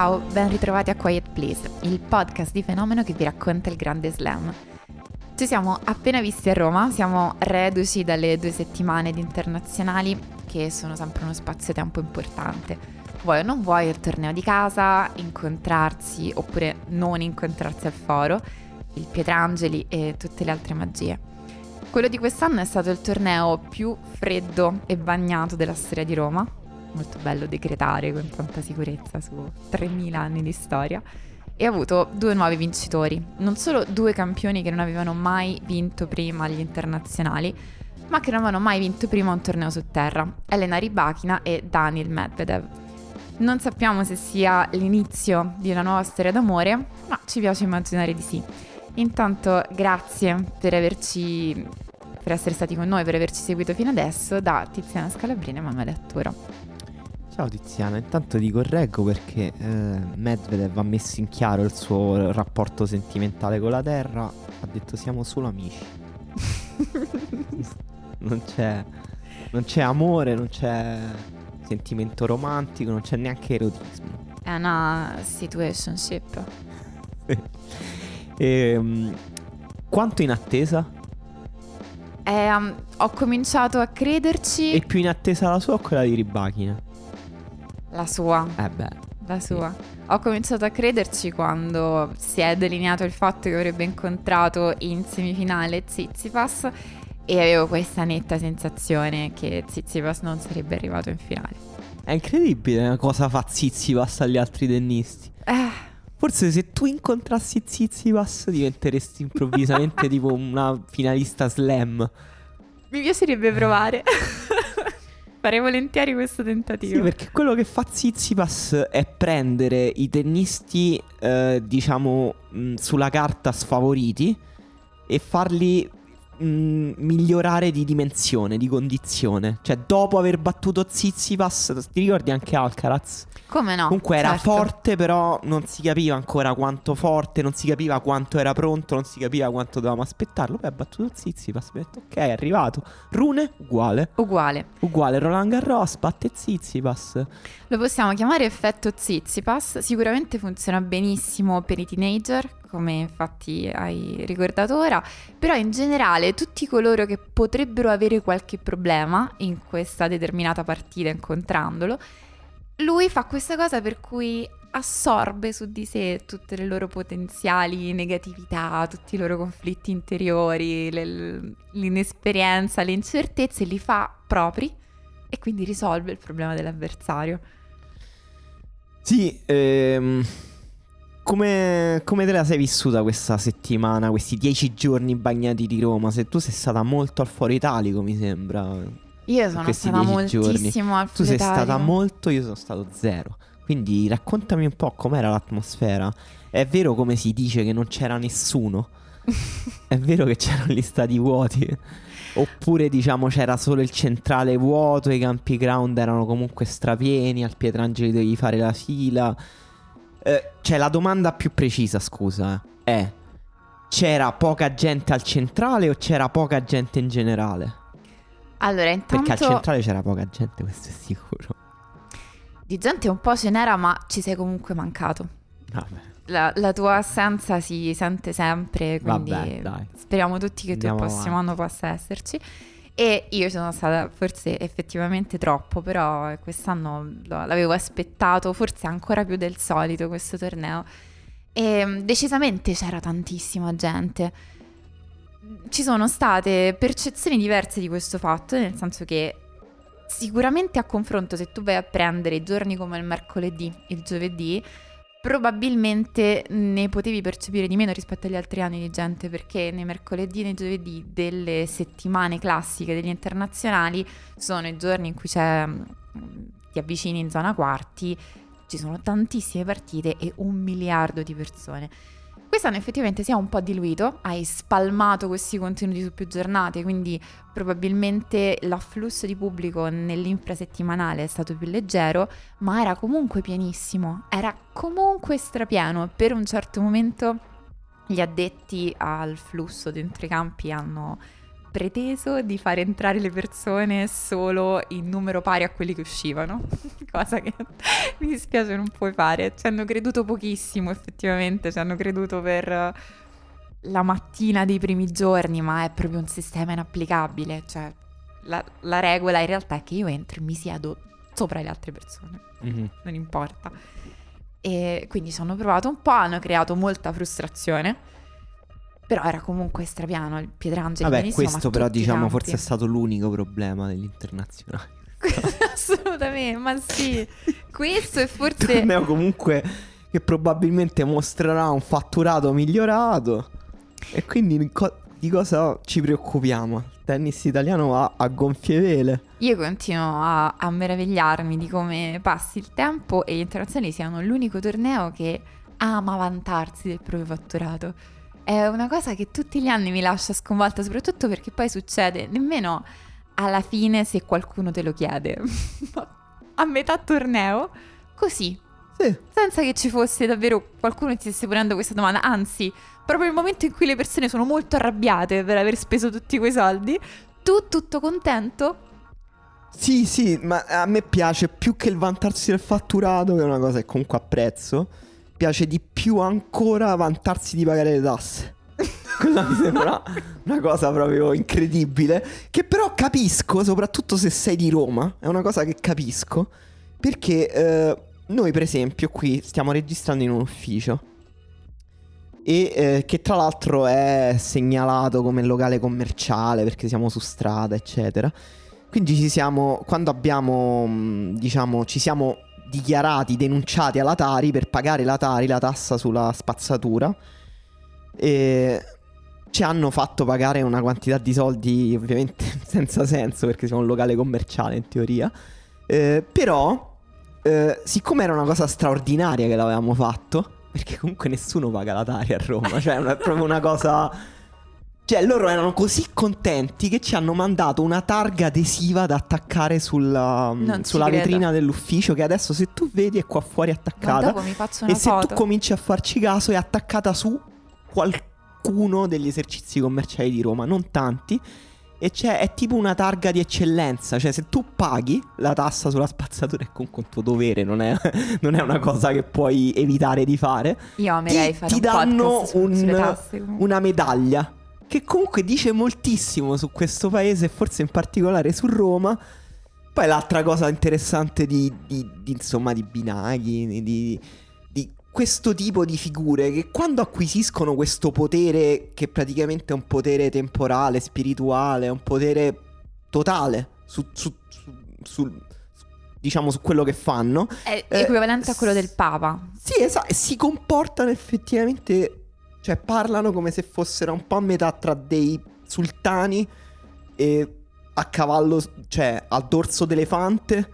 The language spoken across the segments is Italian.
Ciao, ben ritrovati a Quiet Please, il podcast di fenomeno che vi racconta il grande slam. Ci siamo appena visti a Roma, siamo reduci dalle due settimane di internazionali che sono sempre uno spazio-tempo importante. Vuoi o non vuoi il torneo di casa, incontrarsi oppure non incontrarsi al foro, il Pietrangeli e tutte le altre magie. Quello di quest'anno è stato il torneo più freddo e bagnato della storia di Roma, molto bello decretare con tanta sicurezza su 3000 anni di storia. E ha avuto due nuovi vincitori, non solo due campioni che non avevano mai vinto prima agli internazionali, ma che non avevano mai vinto prima un torneo su terra, Elena Rybakina e Daniel Medvedev. Non sappiamo se sia l'inizio di una nuova storia d'amore, ma ci piace immaginare di sì. Intanto grazie per averci per essere stati con noi, per averci seguito fino adesso da Tiziana Scalabrini e Manuele Atturo. Ciao Tiziana, intanto ti correggo perché eh, Medvedev ha messo in chiaro il suo rapporto sentimentale con la Terra, ha detto siamo solo amici. non, c'è, non c'è amore, non c'è sentimento romantico, non c'è neanche erotismo. È una situationship. e, um, quanto in attesa? Eh, um, ho cominciato a crederci. E più in attesa la sua o quella di Ribachina? La sua. Eh beh. La sua. Sì. Ho cominciato a crederci quando si è delineato il fatto che avrebbe incontrato in semifinale Zizipas e avevo questa netta sensazione che Zizipas non sarebbe arrivato in finale. È incredibile cosa fa Zizipas agli altri tennisti. Eh. Forse se tu incontrassi Zizipas diventeresti improvvisamente tipo una finalista slam. Mi piacerebbe provare. Farei volentieri questo tentativo. Sì, perché quello che fa Zizipas è prendere i tennisti, eh, diciamo, mh, sulla carta sfavoriti e farli mh, migliorare di dimensione, di condizione. Cioè, dopo aver battuto Zizipas, ti ricordi anche Alcaraz? Come no? Comunque certo. era forte, però non si capiva ancora quanto forte, non si capiva quanto era pronto, non si capiva quanto dovevamo aspettarlo. Poi ha battuto Zizipas, detto ok, è arrivato. Rune, uguale. Uguale. Uguale, Roland Garros, batte Zizipas. Lo possiamo chiamare effetto Zizipas, sicuramente funziona benissimo per i teenager, come infatti hai ricordato ora, però in generale tutti coloro che potrebbero avere qualche problema in questa determinata partita incontrandolo, lui fa questa cosa per cui assorbe su di sé tutte le loro potenziali negatività, tutti i loro conflitti interiori, le, l'inesperienza, le incertezze, li fa propri e quindi risolve il problema dell'avversario. Sì, ehm, come, come, te la sei vissuta questa settimana, questi dieci giorni bagnati di Roma? Se tu sei stata molto al fuori italico, mi sembra. Io sono stata moltissimo giorni. al fuori Tu sei stata molto, io sono stato zero. Quindi raccontami un po' com'era l'atmosfera. È vero come si dice che non c'era nessuno? È vero che c'erano gli stati vuoti? Oppure diciamo c'era solo il centrale vuoto, i campi ground erano comunque strapieni, al Pietrangeli dovevi fare la fila. Eh, cioè la domanda più precisa, scusa, eh, è c'era poca gente al centrale o c'era poca gente in generale? Allora, intanto... Perché al centrale c'era poca gente, questo è sicuro. Di gente un po' ce n'era, ma ci sei comunque mancato. Vabbè. La, la tua assenza si sente sempre, quindi Vabbè, speriamo tutti che Andiamo il prossimo anno possa esserci. E io sono stata forse effettivamente troppo, però quest'anno l'avevo aspettato forse ancora più del solito questo torneo. E mm, decisamente c'era tantissima gente. Ci sono state percezioni diverse di questo fatto, nel senso che sicuramente a confronto se tu vai a prendere giorni come il mercoledì, il giovedì, probabilmente ne potevi percepire di meno rispetto agli altri anni di gente perché nei mercoledì e nei giovedì delle settimane classiche degli internazionali sono i giorni in cui mm, ti avvicini in zona quarti, ci sono tantissime partite e un miliardo di persone. Quest'anno effettivamente si è un po' diluito, hai spalmato questi contenuti su più giornate, quindi probabilmente l'afflusso di pubblico nell'infrasettimanale è stato più leggero, ma era comunque pienissimo, era comunque strapieno. Per un certo momento gli addetti al flusso dentro i campi hanno preteso di far entrare le persone solo in numero pari a quelli che uscivano, cosa che mi dispiace non puoi fare. Ci hanno creduto pochissimo effettivamente, ci hanno creduto per la mattina dei primi giorni, ma è proprio un sistema inapplicabile, cioè la, la regola in realtà è che io entro e mi siedo sopra le altre persone, mm-hmm. non importa. E quindi ci hanno provato un po', hanno creato molta frustrazione però era comunque strapiano il Pietrangeli. Vabbè, questo però diciamo forse è stato l'unico problema dell'internazionale. Assolutamente, ma sì. Questo è forse... Torneo comunque che probabilmente mostrerà un fatturato migliorato. E quindi di, co- di cosa ci preoccupiamo? Il tennis italiano va a gonfie vele. Io continuo a, a meravigliarmi di come passi il tempo e gli internazionali siano l'unico torneo che ama vantarsi del proprio fatturato è una cosa che tutti gli anni mi lascia sconvolta, soprattutto perché poi succede nemmeno alla fine se qualcuno te lo chiede, a metà torneo, così. Sì. Senza che ci fosse davvero qualcuno che ti stesse ponendo questa domanda, anzi, proprio nel momento in cui le persone sono molto arrabbiate per aver speso tutti quei soldi, tu tutto contento sì, sì, ma a me piace più che il vantarsi del fatturato, che è una cosa che comunque apprezzo piace di più ancora vantarsi di pagare le tasse. Quella mi sembra una cosa proprio incredibile. Che però capisco, soprattutto se sei di Roma. È una cosa che capisco. Perché eh, noi, per esempio, qui stiamo registrando in un ufficio. E eh, che tra l'altro è segnalato come locale commerciale perché siamo su strada, eccetera. Quindi ci siamo. Quando abbiamo. Mm, diciamo, ci siamo dichiarati, denunciati alla Tari per pagare la Tari la tassa sulla spazzatura. E ci hanno fatto pagare una quantità di soldi ovviamente senza senso perché siamo un locale commerciale in teoria. Eh, però, eh, siccome era una cosa straordinaria che l'avevamo fatto, perché comunque nessuno paga la Tari a Roma, cioè è proprio una cosa cioè, loro erano così contenti che ci hanno mandato una targa adesiva da attaccare sulla, mm, sulla vetrina dell'ufficio. Che adesso, se tu vedi, è qua fuori attaccata. e se tu cominci a farci caso, è attaccata su qualcuno degli esercizi commerciali di Roma, non tanti. E c'è, è tipo una targa di eccellenza. Cioè, se tu paghi la tassa sulla spazzatura, è comunque un tuo dovere, non è, non è una cosa che puoi evitare di fare. Io amerei ti, fare ti un danno un, una medaglia che comunque dice moltissimo su questo paese e forse in particolare su Roma. Poi l'altra cosa interessante di, di, di insomma, di Binaghi, di, di questo tipo di figure che quando acquisiscono questo potere, che praticamente è un potere temporale, spirituale, è un potere totale su, su, su, su diciamo su quello che fanno. È equivalente eh, a quello del Papa. Sì, esatto, si comportano effettivamente cioè parlano come se fossero un po' a metà tra dei sultani e a cavallo, cioè al dorso d'elefante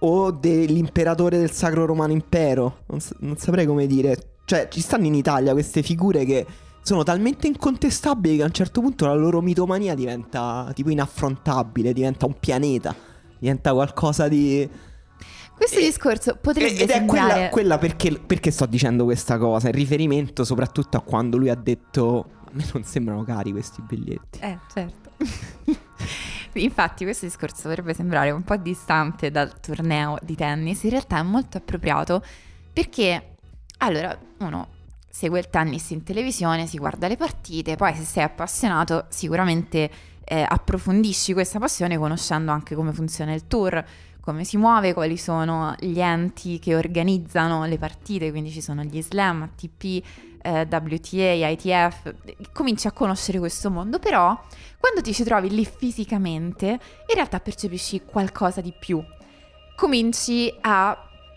o dell'imperatore del Sacro Romano Impero. Non, non saprei come dire. Cioè ci stanno in Italia queste figure che sono talmente incontestabili che a un certo punto la loro mitomania diventa tipo inaffrontabile, diventa un pianeta, diventa qualcosa di questo e, discorso potrebbe ed sembrare... è quella, quella perché, perché, sto dicendo questa cosa, in riferimento soprattutto a quando lui ha detto a me non sembrano cari questi biglietti. Eh, certo. Infatti questo discorso potrebbe sembrare un po' distante dal torneo di tennis, in realtà è molto appropriato perché, allora, uno segue il tennis in televisione, si guarda le partite, poi se sei appassionato sicuramente eh, approfondisci questa passione conoscendo anche come funziona il tour, come si muove, quali sono gli enti che organizzano le partite, quindi ci sono gli slam, ATP, eh, WTA, ITF, cominci a conoscere questo mondo, però quando ti ci trovi lì fisicamente, in realtà percepisci qualcosa di più. Cominci a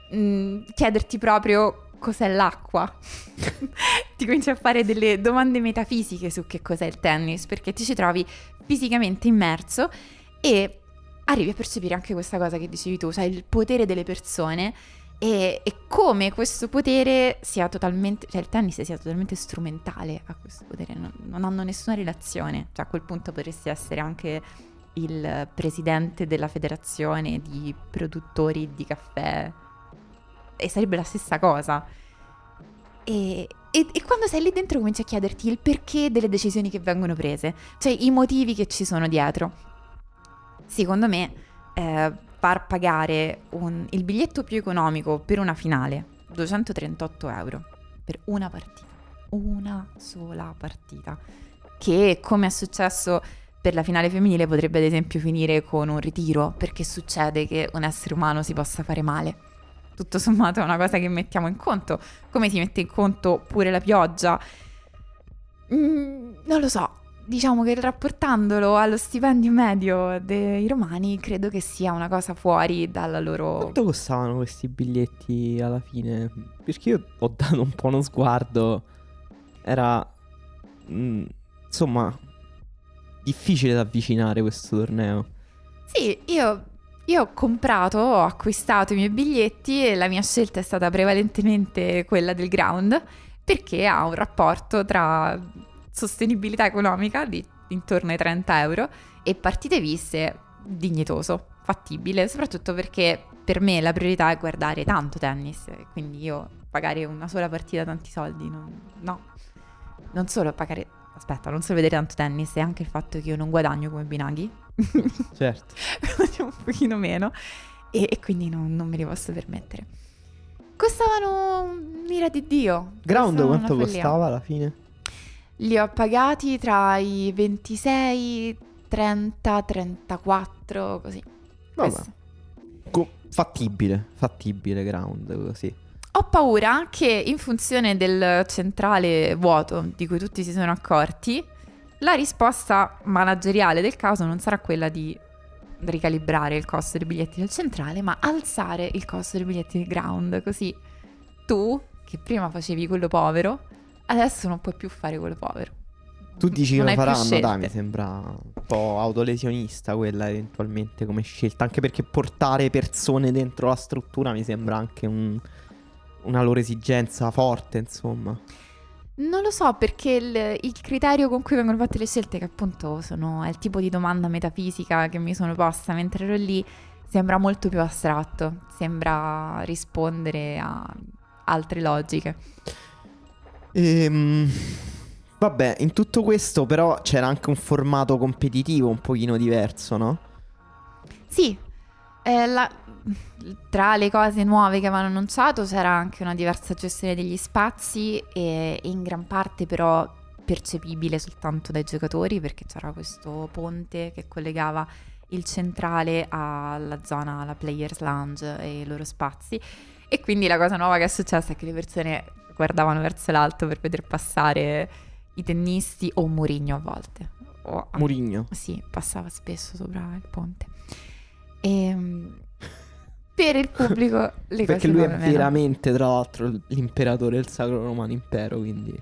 mh, mm, chiederti proprio cos'è l'acqua, ti cominci a fare delle domande metafisiche su che cos'è il tennis, perché ti ci trovi fisicamente immerso e arrivi a percepire anche questa cosa che dicevi tu, cioè il potere delle persone e, e, come questo potere sia totalmente, cioè il tennis sia totalmente strumentale a questo potere, non, non hanno nessuna relazione, cioè a quel punto potresti essere anche il presidente della federazione di produttori di caffè e sarebbe la stessa cosa. E, e, e, quando sei lì dentro cominci a chiederti il perché delle decisioni che vengono prese, cioè i motivi che ci sono dietro. Secondo me, eh, far pagare un, il biglietto più economico per una finale, 238 euro, per una partita, una sola partita, che come è successo per la finale femminile potrebbe ad esempio finire con un ritiro, perché succede che un essere umano si possa fare male. Tutto sommato è una cosa che mettiamo in conto, come si mette in conto pure la pioggia. Mm, non lo so, diciamo che rapportandolo allo stipendio medio dei romani, credo che sia una cosa fuori dalla loro. Quanto costavano questi biglietti alla fine? Perché io ho dato un po' uno sguardo. Era. Mh, mm, insomma, difficile da avvicinare questo torneo. Sì, io, io ho comprato, ho acquistato i miei biglietti e la mia scelta è stata prevalentemente quella del ground perché ha un rapporto tra sostenibilità economica di intorno ai 30 euro e partite viste dignitoso, fattibile, soprattutto perché per me la priorità è guardare tanto tennis, quindi io pagare una sola partita tanti soldi, non, no, non solo pagare, aspetta, non solo vedere tanto tennis, è anche il fatto che io non guadagno come Binaghi, certo, un pochino meno e, e quindi non, non me li posso permettere. Costavano mira di Dio. Ground quanto costava alla fine? Li ho pagati tra i 26, 30, 34, così. Vabbè. Co- fattibile, fattibile ground così. Ho paura che in funzione del centrale vuoto di cui tutti si sono accorti, la risposta manageriale del caso non sarà quella di ricalibrare il costo dei biglietti del centrale, ma alzare il costo dei biglietti del ground, così tu, che prima facevi quello povero, adesso non puoi più fare quello povero. Tu dici che lo faranno, dai, mi sembra un po' autolesionista quella eventualmente come scelta, anche perché portare persone dentro la struttura mi sembra anche un, una loro esigenza forte, insomma. Non lo so perché il, il, criterio con cui vengono fatte le scelte, che appunto sono, è il tipo di domanda metafisica che mi sono posta mentre ero lì, sembra molto più astratto, sembra rispondere a altre logiche. Ehm, vabbè, in tutto questo però c'era anche un formato competitivo un pochino diverso, no? Sì, eh, la, tra le cose nuove che avevano annunciato c'era anche una diversa gestione degli spazi e in gran parte però percepibile soltanto dai giocatori perché c'era questo ponte che collegava il centrale alla zona, la Players Lounge e i loro spazi e quindi la cosa nuova che è successa è che le persone guardavano verso l'alto per vedere passare i tennisti o Murigno a volte. O, Murigno? Sì, passava spesso sopra il ponte. E, ehm, per il pubblico le Perché lui è veramente, tra l'altro, l'imperatore del Sacro Romano Impero, quindi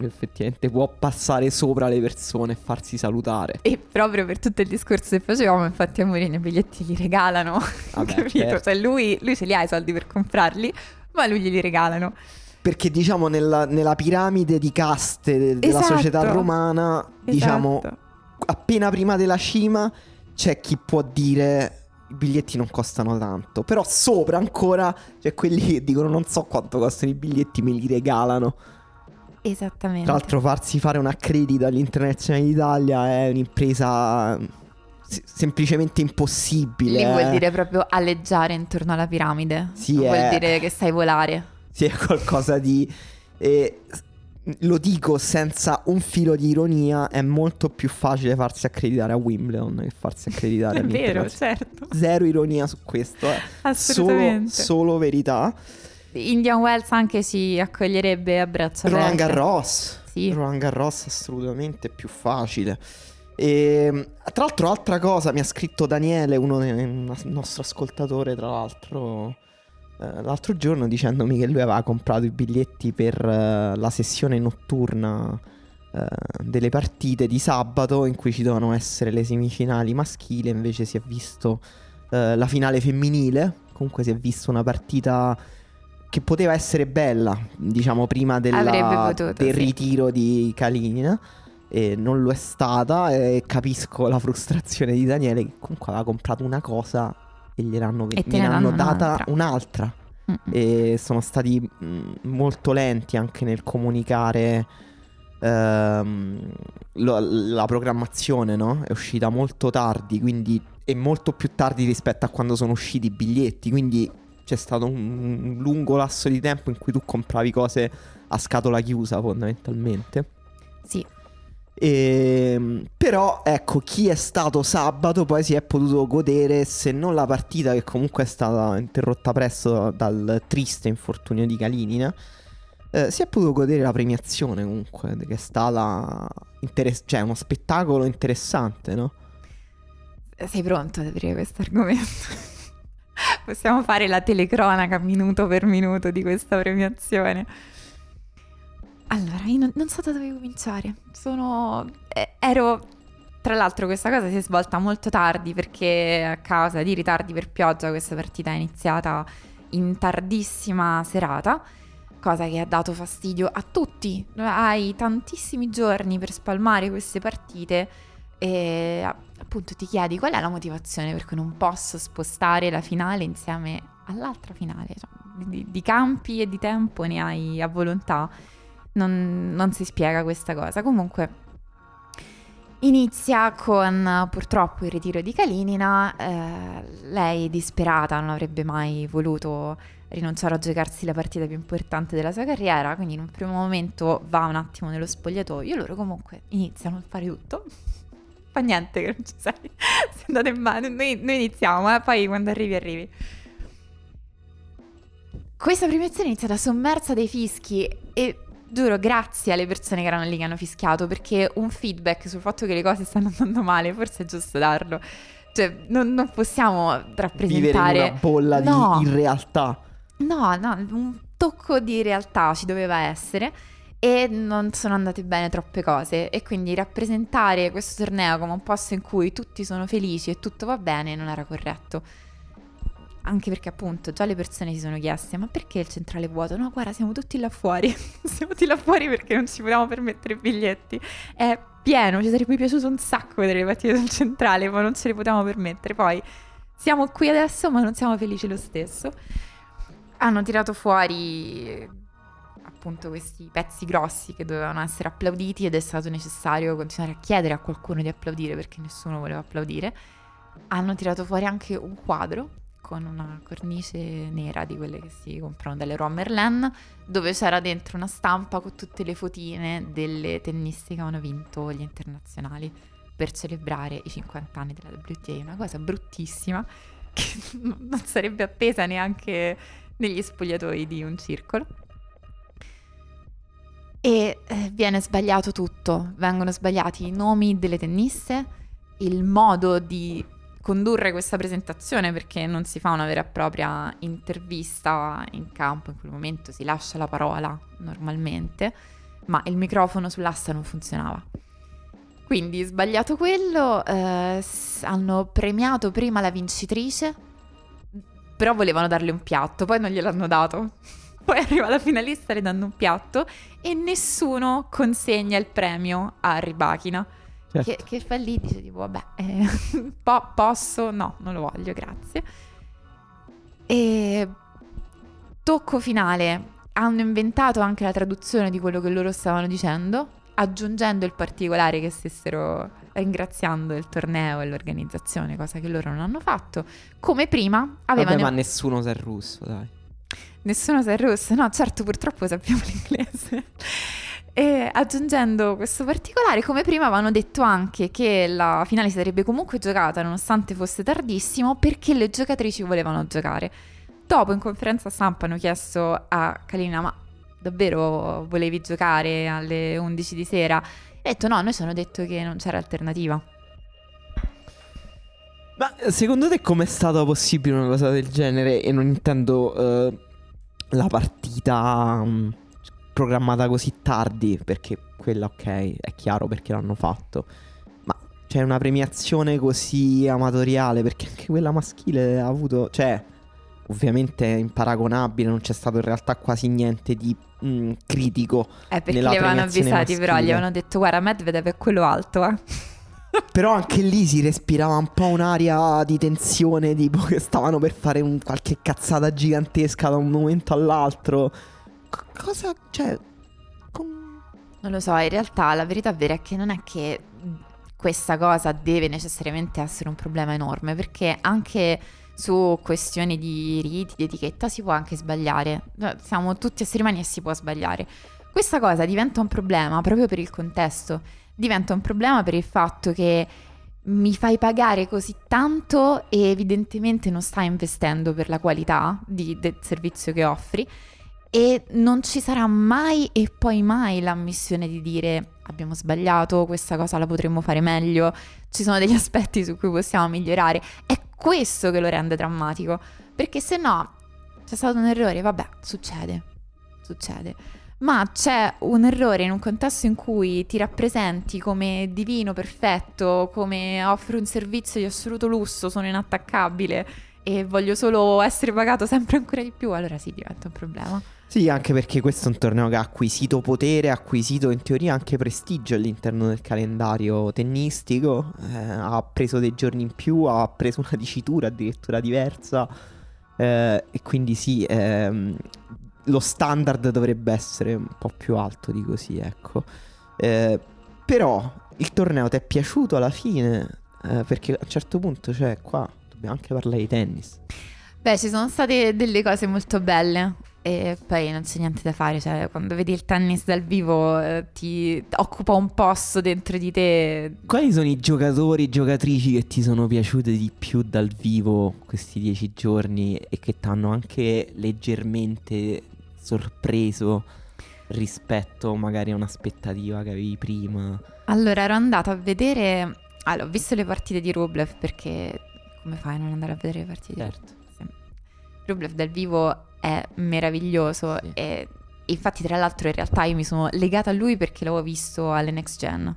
effettivamente può passare sopra le persone e farsi salutare. E proprio per tutto il discorso che facevamo, infatti a Mourinho i biglietti li regalano, Vabbè, capito? Certo. Cioè lui, lui ce li ha i soldi per comprarli, ma lui glieli regalano. Perché diciamo nella, nella piramide di caste de- della esatto. società romana, esatto. diciamo appena prima della cima c'è chi può dire i biglietti non costano tanto, però sopra ancora c'è quelli che dicono non so quanto costano i biglietti, me li regalano. Esattamente. Tra l'altro farsi fare un accredito all'Internazionale d'Italia è un'impresa semplicemente impossibile. Lì eh. vuol dire proprio alleggiare intorno alla piramide. Sì, vuol è... dire che sai volare sia qualcosa di... Eh, lo dico senza un filo di ironia, è molto più facile farsi accreditare a Wimbledon che farsi accreditare a È vero, certo. Zero ironia su questo, eh. Assolutamente. Solo, solo verità. Indian Wells anche si accoglierebbe a braccia aperte. Roland Garros. Sì. Roland Garros assolutamente più facile. E, ehm, tra l'altro, altra cosa, mi ha scritto Daniele, uno, un nostro ascoltatore, tra l'altro eh, l'altro giorno dicendomi che lui aveva comprato i biglietti per eh, la sessione notturna eh, delle partite di sabato in cui ci dovevano essere le semifinali maschili, invece si è visto la finale femminile. Comunque si è visto una partita che poteva essere bella, diciamo prima della, potuto, del sì. ritiro di Kalinin. E non lo è stata e capisco la frustrazione di Daniele che comunque aveva comprato una cosa e gliel'hanno, e gliel'hanno data un'altra. un'altra. E sono stati mh, molto lenti anche nel comunicare ehm, lo, la programmazione, no? È uscita molto tardi, quindi è molto più tardi rispetto a quando sono usciti i biglietti, quindi c'è stato un, un lungo lasso di tempo in cui tu compravi cose a scatola chiusa fondamentalmente. Sì, e, ehm, però ecco chi è stato sabato poi si è potuto godere se non la partita che comunque è stata interrotta presto dal triste infortunio di Kalinina eh, si è potuto godere la premiazione comunque che è stata interess- cioè uno spettacolo interessante no? sei pronto ad aprire questo argomento? possiamo fare la telecronaca minuto per minuto di questa premiazione allora, io non, non so da dove cominciare. Sono... Eh, ero... Tra l'altro questa cosa si è svolta molto tardi perché a causa di ritardi per pioggia questa partita è iniziata in tardissima serata, cosa che ha dato fastidio a tutti. Hai tantissimi giorni per spalmare queste partite e appunto ti chiedi qual è la motivazione per cui non posso spostare la finale insieme all'altra finale. Cioè, di, di campi e di tempo ne hai a volontà non, non si spiega questa cosa. Comunque inizia con purtroppo il ritiro di Kalinina, eh, lei disperata non avrebbe mai voluto rinunciare a giocarsi la partita più importante della sua carriera, quindi in un primo momento va un attimo nello spogliatoio, loro comunque iniziano a fare tutto. Fa niente che non ci sei, se andate in mano, noi, noi iniziamo, eh, poi quando arrivi arrivi. Questa premiazione è iniziata sommersa dai fischi e giuro, grazie alle persone che erano lì che hanno fischiato, perché un feedback sul fatto che le cose stanno andando male, forse è giusto darlo. Cioè, non, non possiamo rappresentare... Vivere in una bolla no. di irrealtà. No, no, un tocco di realtà ci doveva essere e non sono andate bene troppe cose e quindi rappresentare questo torneo come un posto in cui tutti sono felici e tutto va bene non era corretto anche perché appunto già le persone si sono chieste ma perché il centrale vuoto? No guarda siamo tutti là fuori, siamo tutti là fuori perché non ci potevamo permettere i biglietti, è pieno, ci sarebbe piaciuto un sacco vedere le partite del centrale ma non ce le potevamo permettere, poi siamo qui adesso ma non siamo felici lo stesso. Hanno tirato fuori appunto questi pezzi grossi che dovevano essere applauditi ed è stato necessario continuare a chiedere a qualcuno di applaudire perché nessuno voleva applaudire. Hanno tirato fuori anche un quadro con una cornice nera di quelle che si comprano dalle Roi Merlin, dove c'era dentro una stampa con tutte le fotine delle tenniste che avevano vinto gli internazionali per celebrare i 50 anni della WTA, una cosa bruttissima che non sarebbe appesa neanche negli spogliatoi di un circolo. E eh, viene sbagliato tutto, vengono sbagliati i nomi delle tenniste, il modo di condurre questa presentazione perché non si fa una vera e propria intervista in campo, in quel momento si lascia la parola normalmente, ma il microfono sull'asta non funzionava. Quindi, sbagliato quello, eh, hanno premiato prima la vincitrice, però volevano darle un piatto, poi non gliel'hanno dato. Poi arriva la finalista le danno un piatto e nessuno consegna il premio a Ribachina certo. che, che, fa lì dice tipo vabbè eh, po- posso? No non lo voglio grazie. E tocco finale. Hanno inventato anche la traduzione di quello che loro stavano dicendo aggiungendo il particolare che stessero ringraziando il torneo e l'organizzazione cosa che loro non hanno fatto. Come prima avevano vabbè ma nessuno sa il russo dai. Nessuno sa il russo, no, certo, purtroppo sappiamo l'inglese. E aggiungendo questo particolare, come prima avevano detto anche che la finale sarebbe comunque giocata nonostante fosse tardissimo perché le giocatrici volevano giocare. Dopo in conferenza stampa hanno chiesto a Kalina ma davvero volevi giocare alle 11 di sera? E ha detto no, noi ci hanno detto che non c'era alternativa. Ma secondo te com'è stata possibile una cosa del genere? E non intendo eh, la partita mh, programmata così tardi, perché quella ok, è chiaro perché l'hanno fatto. Ma c'è una premiazione così amatoriale, perché anche quella maschile ha avuto... Cioè, ovviamente è imparagonabile, non c'è stato in realtà quasi niente di mh, critico. Eh, perché li avevano avvisati, però gli maschile. avevano detto, guarda, Medvedev è quello alto, eh. Però anche lì si respirava un po' un'aria di tensione, tipo che stavano per fare un- qualche cazzata gigantesca da un momento all'altro. Cosa, cioè... com- Non lo so, in realtà la verità vera è che non è che questa cosa deve necessariamente essere un problema enorme, perché anche su questioni di riti, di etichetta si può anche sbagliare. No, Siamo tutti esseri umani e si può sbagliare. Questa cosa diventa un problema proprio per il contesto, diventa un problema per il fatto che mi fai pagare così tanto e evidentemente non stai investendo per la qualità di- del servizio che offri e non ci sarà mai e poi mai l'ammissione di dire abbiamo sbagliato, questa cosa la potremmo fare meglio, ci sono degli aspetti su cui possiamo migliorare. È questo che lo rende drammatico, perché se no c'è stato un errore, vabbè, succede, succede. Ma c'è un errore in un contesto in cui ti rappresenti come divino, perfetto, come offro un servizio di assoluto lusso, sono inattaccabile e voglio solo essere pagato sempre ancora di più, allora sì, diventa un problema. Sì, anche perché questo è un torneo che ha acquisito potere, ha acquisito in teoria anche prestigio all'interno del calendario tennistico, eh, ha preso dei giorni in più, ha preso una dicitura addirittura diversa eh, e quindi sì, ehm, lo standard dovrebbe essere un po' più alto di così, ecco. Eh, però il torneo ti è piaciuto alla fine? Eh, perché a un certo punto, cioè, qua dobbiamo anche parlare di tennis. Beh, ci sono state delle cose molto belle e poi non c'è niente da fare, cioè quando vedi il tennis dal vivo eh, ti occupa un posto dentro di te. Quali sono i giocatori, giocatrici che ti sono piaciute di più dal vivo questi dieci giorni e che ti hanno anche leggermente sorpreso rispetto magari a un'aspettativa che avevi prima? Allora, ero andata a vedere, allora, ho visto le partite di Rublev perché come fai a non andare a vedere le partite di Certo. Sì. Rublev dal vivo è meraviglioso Sì. e infatti tra l'altro in realtà io mi sono legata a lui perché l'avevo visto alle Next Gen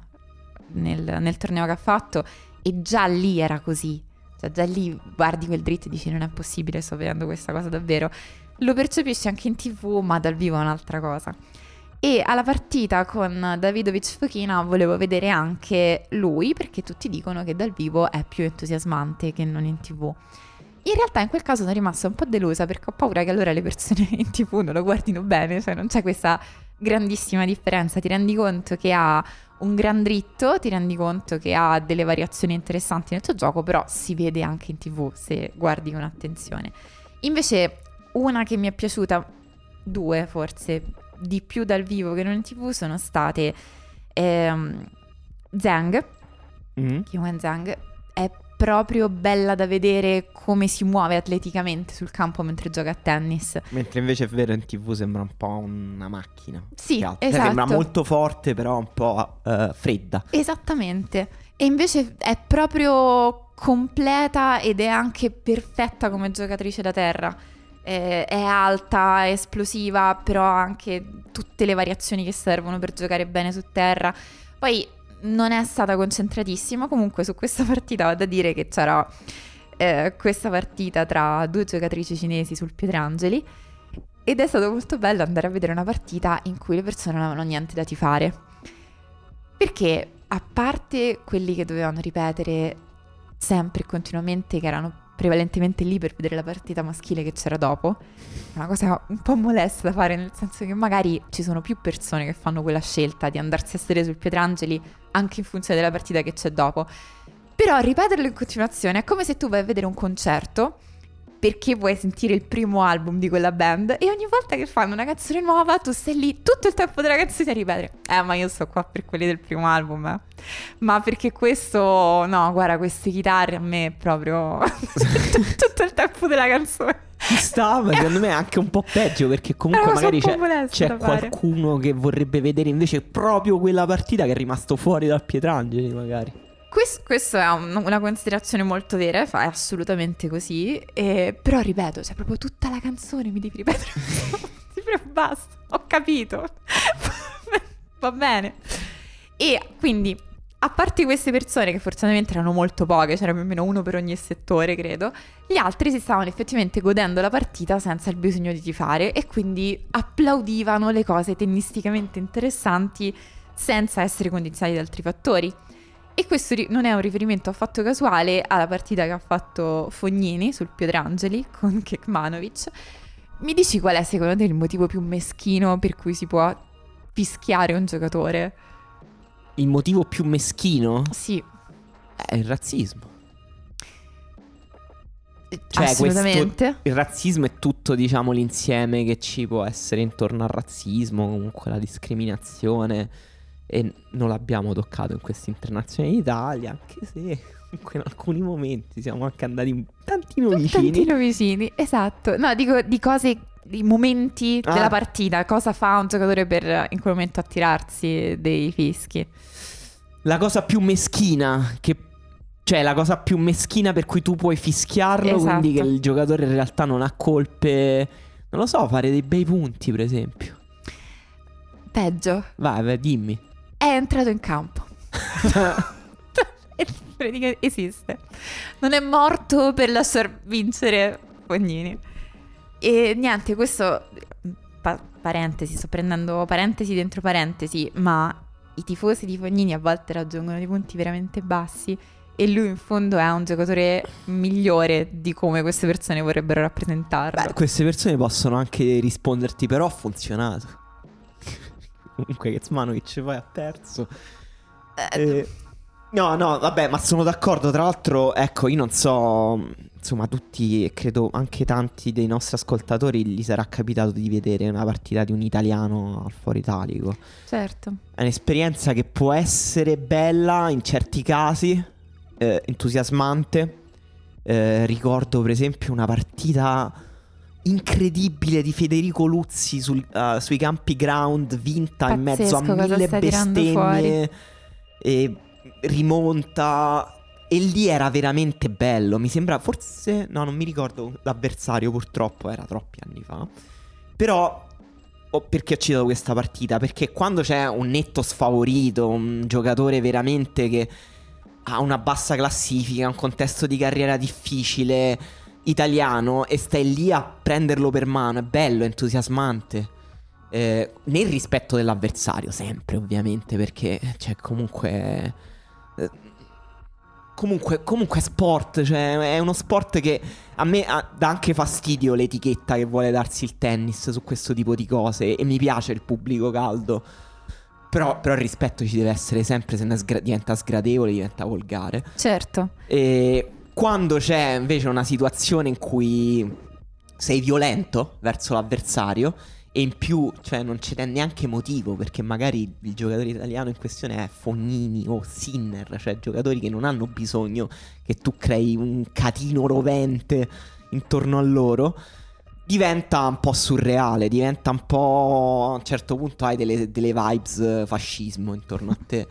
nel, nel torneo che ha fatto e già lì era così. Cioè già lì guardi quel dritto e dici non è possibile, sto vedendo questa cosa davvero. Lo percepisci anche in tv ma dal vivo è un'altra cosa. E alla partita con Davidovic Fokina volevo vedere anche lui perché tutti dicono che dal vivo è più entusiasmante che non in tv. In realtà in quel caso sono rimasta un po' delusa perché ho paura che allora le persone in tv non lo guardino bene, cioè non c'è questa grandissima differenza, ti rendi conto che ha un gran dritto, ti rendi conto che ha delle variazioni interessanti nel suo gioco, però si vede anche in tv se guardi con attenzione. Invece una che mi è piaciuta, due forse, di più dal vivo che non in tv sono state ehm, Zhang, Mm? Kyung Zhang è proprio bella da vedere come si muove atleticamente sul campo mentre gioca a tennis. Mentre invece è vero in tv sembra un po' una macchina. Sì. Cioè, esatto. Sembra molto forte però un po' eh, fredda. Esattamente. E invece è proprio completa ed è anche perfetta come giocatrice da terra. Eh, è alta, è esplosiva, però ha anche tutte le variazioni che servono per giocare bene su terra. Poi non è stata concentratissima, comunque su questa partita ho da dire che c'era eh, questa partita tra due giocatrici cinesi sul Pietrangeli ed è stato molto bello andare a vedere una partita in cui le persone non avevano niente da tifare. Perché a parte quelli che dovevano ripetere sempre e continuamente, che erano prevalentemente lì per vedere la partita maschile che c'era dopo, è una cosa un po' molesta da fare, nel senso che magari ci sono più persone che fanno quella scelta di andarsi a sedere sul Pietrangeli anche in funzione della partita che c'è dopo. Però ripeterlo in continuazione è come se tu vai a vedere un concerto perché vuoi sentire il primo album di quella band e ogni volta che fanno una canzone nuova tu stai lì tutto il tempo della canzone a ripetere eh ma io sto qua per quelli del primo album eh. ma perché questo no guarda queste chitarre a me proprio tutto il tempo della canzone Ci sta, ma secondo me è anche un po' peggio perché comunque magari c'è, c'è qualcuno che vorrebbe vedere invece proprio quella partita che è rimasto fuori dal Pietrangeli magari. Quest- questa è un- una considerazione molto vera, è assolutamente così, e- però ripeto, cioè proprio tutta la canzone mi devi ripetere. Basta, ho capito. Va bene. E quindi, a parte queste persone che fortunatamente erano molto poche, c'era più o meno uno per ogni settore, credo, gli altri si stavano effettivamente godendo la partita senza il bisogno di tifare e quindi applaudivano le cose tennisticamente interessanti senza essere condizionati da altri fattori. E questo non è un riferimento affatto casuale alla partita che ha fatto Fognini sul Pietrangeli con Kekmanovic. Mi dici qual è secondo te il motivo più meschino per cui si può fischiare un giocatore? Il motivo più meschino Sì, è il razzismo. Cioè, assolutamente. Il razzismo è tutto, diciamo, l'insieme che ci può essere intorno al razzismo, comunque la discriminazione. E non l'abbiamo toccato in questa internazione d'Italia, anche se in alcuni momenti siamo anche andati tantino vicini. Tantino vicini, esatto. No, dico di cose, di momenti Ah. della partita. Cosa fa un giocatore per in quel momento attirarsi dei fischi? La cosa più meschina che cioè la cosa più meschina per cui tu puoi fischiarlo, Esatto. quindi che il giocatore in realtà non ha colpe. Non lo so, fare dei bei punti, per esempio. Peggio, Vai, vai, dimmi. È entrato in campo. Esiste. Non è morto per lasciar vincere Fognini. E niente, questo pa- parentesi, sto prendendo parentesi dentro parentesi, ma i tifosi di Fognini a volte raggiungono dei punti veramente bassi e lui in fondo è un giocatore migliore di come queste persone vorrebbero rappresentarlo. Beh, queste persone possono anche risponderti, però ha funzionato. Comunque, Kezmanovic poi ha perso. Eh, Eh, no, no, vabbè, ma sono d'accordo. Tra l'altro, ecco, io non so. Insomma, tutti, e credo anche tanti dei nostri ascoltatori gli sarà capitato di vedere una partita di un italiano al fuori italico. certo. È un'esperienza che può essere bella in certi casi, eh, entusiasmante. Eh, ricordo, per esempio, una partita incredibile di Federico Luzzi sul- eh, sui campi ground, vinta in mezzo a Pazzesco mille bestemmie. E rimonta. E lì era veramente bello. Mi sembra, forse, no, non mi ricordo l'avversario, purtroppo, era troppi anni fa. Però Oh, perché ho citato questa partita? Perché quando c'è un netto sfavorito, un giocatore veramente che ha una bassa classifica, un contesto di carriera difficile, italiano, e stai lì a prenderlo per mano, è bello, è entusiasmante. Eh, nel rispetto dell'avversario, sempre ovviamente, perché cioè, comunque. eh, Comunque, comunque è sport, cioè è uno sport che a me ah, dà anche fastidio l'etichetta che vuole darsi il tennis su questo tipo di cose e mi piace il pubblico caldo. Però, però il rispetto ci deve essere sempre, se ne sgra- diventa sgradevole, diventa volgare. Certo. E quando c'è invece una situazione in cui sei violento verso l'avversario e in più, cioè, non c'è neanche motivo perché magari il giocatore italiano in questione è Fognini o Sinner, cioè giocatori che non hanno bisogno che tu crei un catino rovente intorno a loro. Diventa un po' surreale, diventa un po'. A un certo punto hai delle, delle vibes fascismo intorno a te.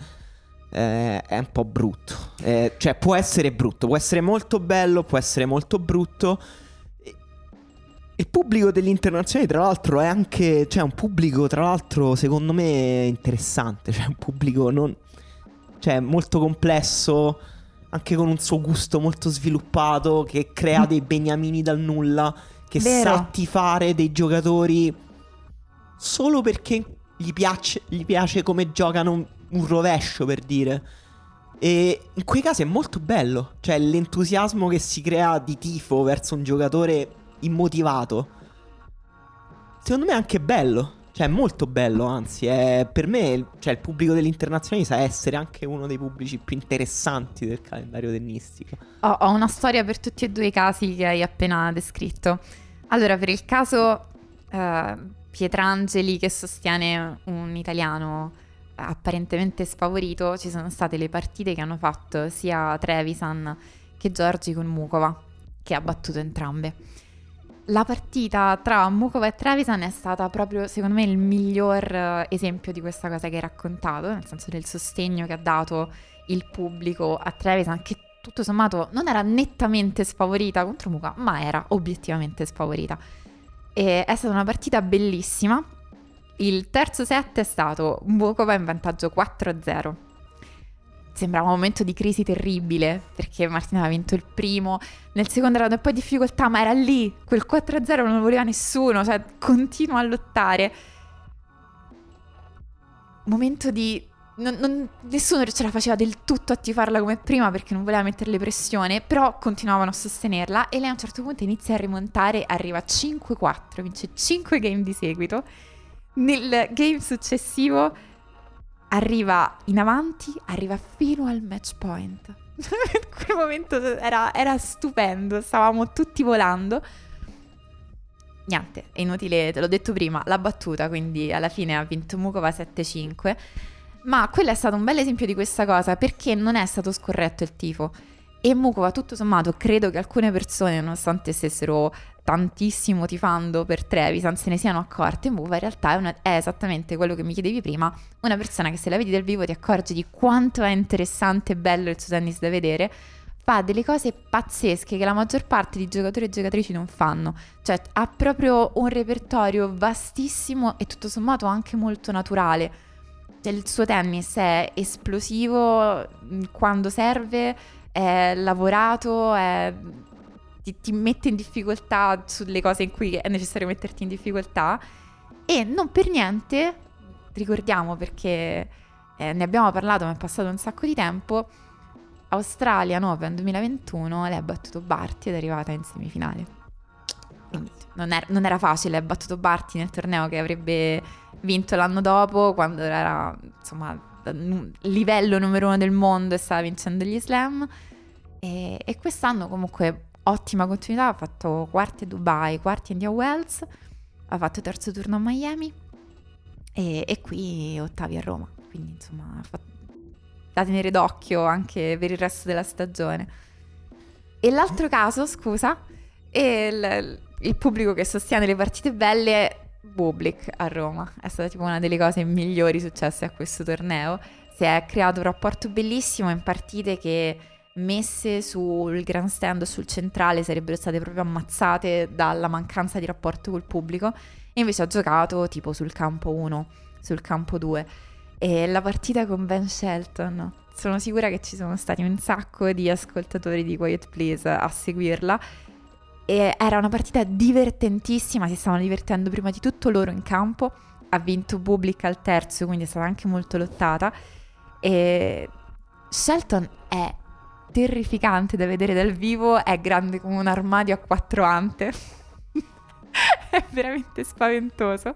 Eh, è un po' brutto. Eh, cioè, può essere brutto, può essere molto bello, può essere molto brutto. Il pubblico dell'internazionale, tra l'altro, è anche. Cioè, un pubblico, tra l'altro, secondo me interessante. Cioè, un pubblico non. Cioè, molto complesso. Anche con un suo gusto molto sviluppato. Che crea dei beniamini dal nulla. Che Vero. sa fare dei giocatori. Solo perché gli piace, gli piace come giocano un, rovescio, per dire. E in quei casi è molto bello. Cioè, l'entusiasmo che si crea di tifo verso un giocatore immotivato. Secondo me è anche bello. Cioè, è molto bello, anzi. È, per me, cioè, il pubblico dell'internazionale sa essere anche uno dei pubblici più interessanti del calendario tennistico. Ho, ho una storia per tutti e due i casi che hai appena descritto. Allora, per il caso eh, Pietrangeli che sostiene un italiano apparentemente sfavorito, ci sono state le partite che hanno fatto sia Trevisan che Giorgi con Mukova, che ha battuto entrambe. la partita tra Mukova e Trevisan è stata proprio, secondo me, il miglior eh, esempio di questa cosa che hai raccontato, nel senso del sostegno che ha dato il pubblico a Trevisan, che tutto sommato non era nettamente sfavorita contro Muka, ma era obiettivamente sfavorita. E è stata una partita bellissima. Il terzo set è stato Mukova in vantaggio 4-0 sembrava un momento di crisi terribile perché Martina aveva vinto il primo, nel secondo round e poi difficoltà, ma era lì, quel 4-0 non lo voleva nessuno, cioè continua a lottare. Momento di... Non, non, nessuno ce la faceva del tutto a tifarla come prima perché non voleva metterle pressione, però continuavano a sostenerla e lei a un certo punto inizia a rimontare, arriva a 5-4, vince 5 game di seguito. Nel game successivo arriva in avanti, arriva fino al match point. Quel momento era, era, stupendo, stavamo tutti volando. Niente, è inutile, te l'ho detto prima, la battuta, quindi alla fine ha vinto Mukova 7-5. Ma quello è stato un bel esempio di questa cosa perché non è stato scorretto il tifo. E Mukova, tutto sommato, credo che alcune persone, nonostante stessero tantissimo tifando per Trevisan se ne siano accorte. Muva in realtà è, una, è, esattamente quello che mi chiedevi prima, una persona che se la vedi dal vivo ti accorgi di quanto è interessante e bello il suo tennis da vedere, fa delle cose pazzesche che la maggior parte di giocatori e giocatrici non fanno. Cioè ha proprio un repertorio vastissimo e tutto sommato anche molto naturale. Cioè, il suo tennis è esplosivo mm, quando serve, è lavorato, è ti, ti mette in difficoltà sulle cose in cui è necessario metterti in difficoltà e non per niente, ricordiamo perché eh, ne abbiamo parlato ma è passato un sacco di tempo, Australian Open 2021 lei ha battuto Barty ed è arrivata in semifinale. Quindi non, er- non era facile, ha battuto Barty nel torneo che avrebbe vinto l'anno dopo quando era insomma livello numero uno del mondo e stava vincendo gli slam. E, e quest'anno comunque ottima continuità, ha fatto quarti a Dubai, quarti a India Wells, ha fatto terzo turno a Miami e, e qui ottavi a Roma, quindi insomma da tenere d'occhio anche per il resto della stagione. E l'altro caso, scusa, è il, il pubblico che sostiene le partite belle Bublik a Roma. È stata tipo una delle cose migliori successe a questo torneo. Si è creato un rapporto bellissimo in partite che messe sul grandstand o sul centrale sarebbero state proprio ammazzate dalla mancanza di rapporto col pubblico. E invece ha giocato tipo sul campo 1, sul campo 2 e la partita con Ben Shelton sono sicura che ci sono stati un sacco di ascoltatori di Quiet Please a seguirla. E era una partita divertentissima, si stavano divertendo prima di tutto loro in campo, ha vinto Public al terzo, quindi è stata anche molto lottata. E Shelton è terrificante da vedere dal vivo, è grande come un armadio a quattro ante. è veramente spaventoso.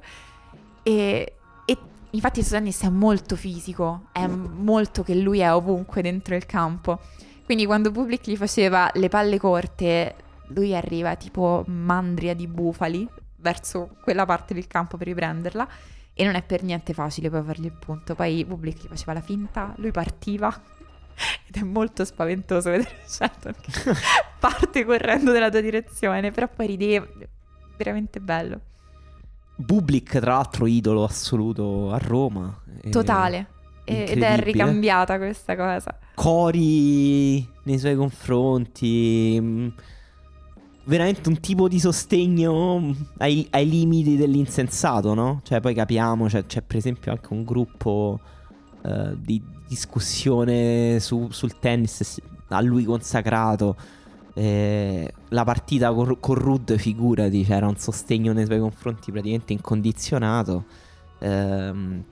E, e infatti tennis è molto fisico, è molto che lui è ovunque dentro il campo. Quindi quando Public gli faceva le palle corte, lui arriva tipo mandria di bufali verso quella parte del campo per riprenderla. E non è per niente facile poi fargli il punto. Poi Public gli faceva la finta, lui partiva ed è molto spaventoso vedere Shelton che parte correndo nella tua direzione, però poi rideva, veramente bello. Bublik, tra l'altro, idolo assoluto a Roma. Totale. Ed è ricambiata questa cosa. Cori nei suoi confronti. Mm, veramente un tipo di sostegno ai, ai limiti dell'insensato, no? Cioè, poi capiamo, cioè, c'è per esempio anche un gruppo uh, di discussione su, sul tennis a lui consacrato. Eh, la partita con, con Rud, figurati, c'era un sostegno nei suoi confronti praticamente incondizionato. Eh,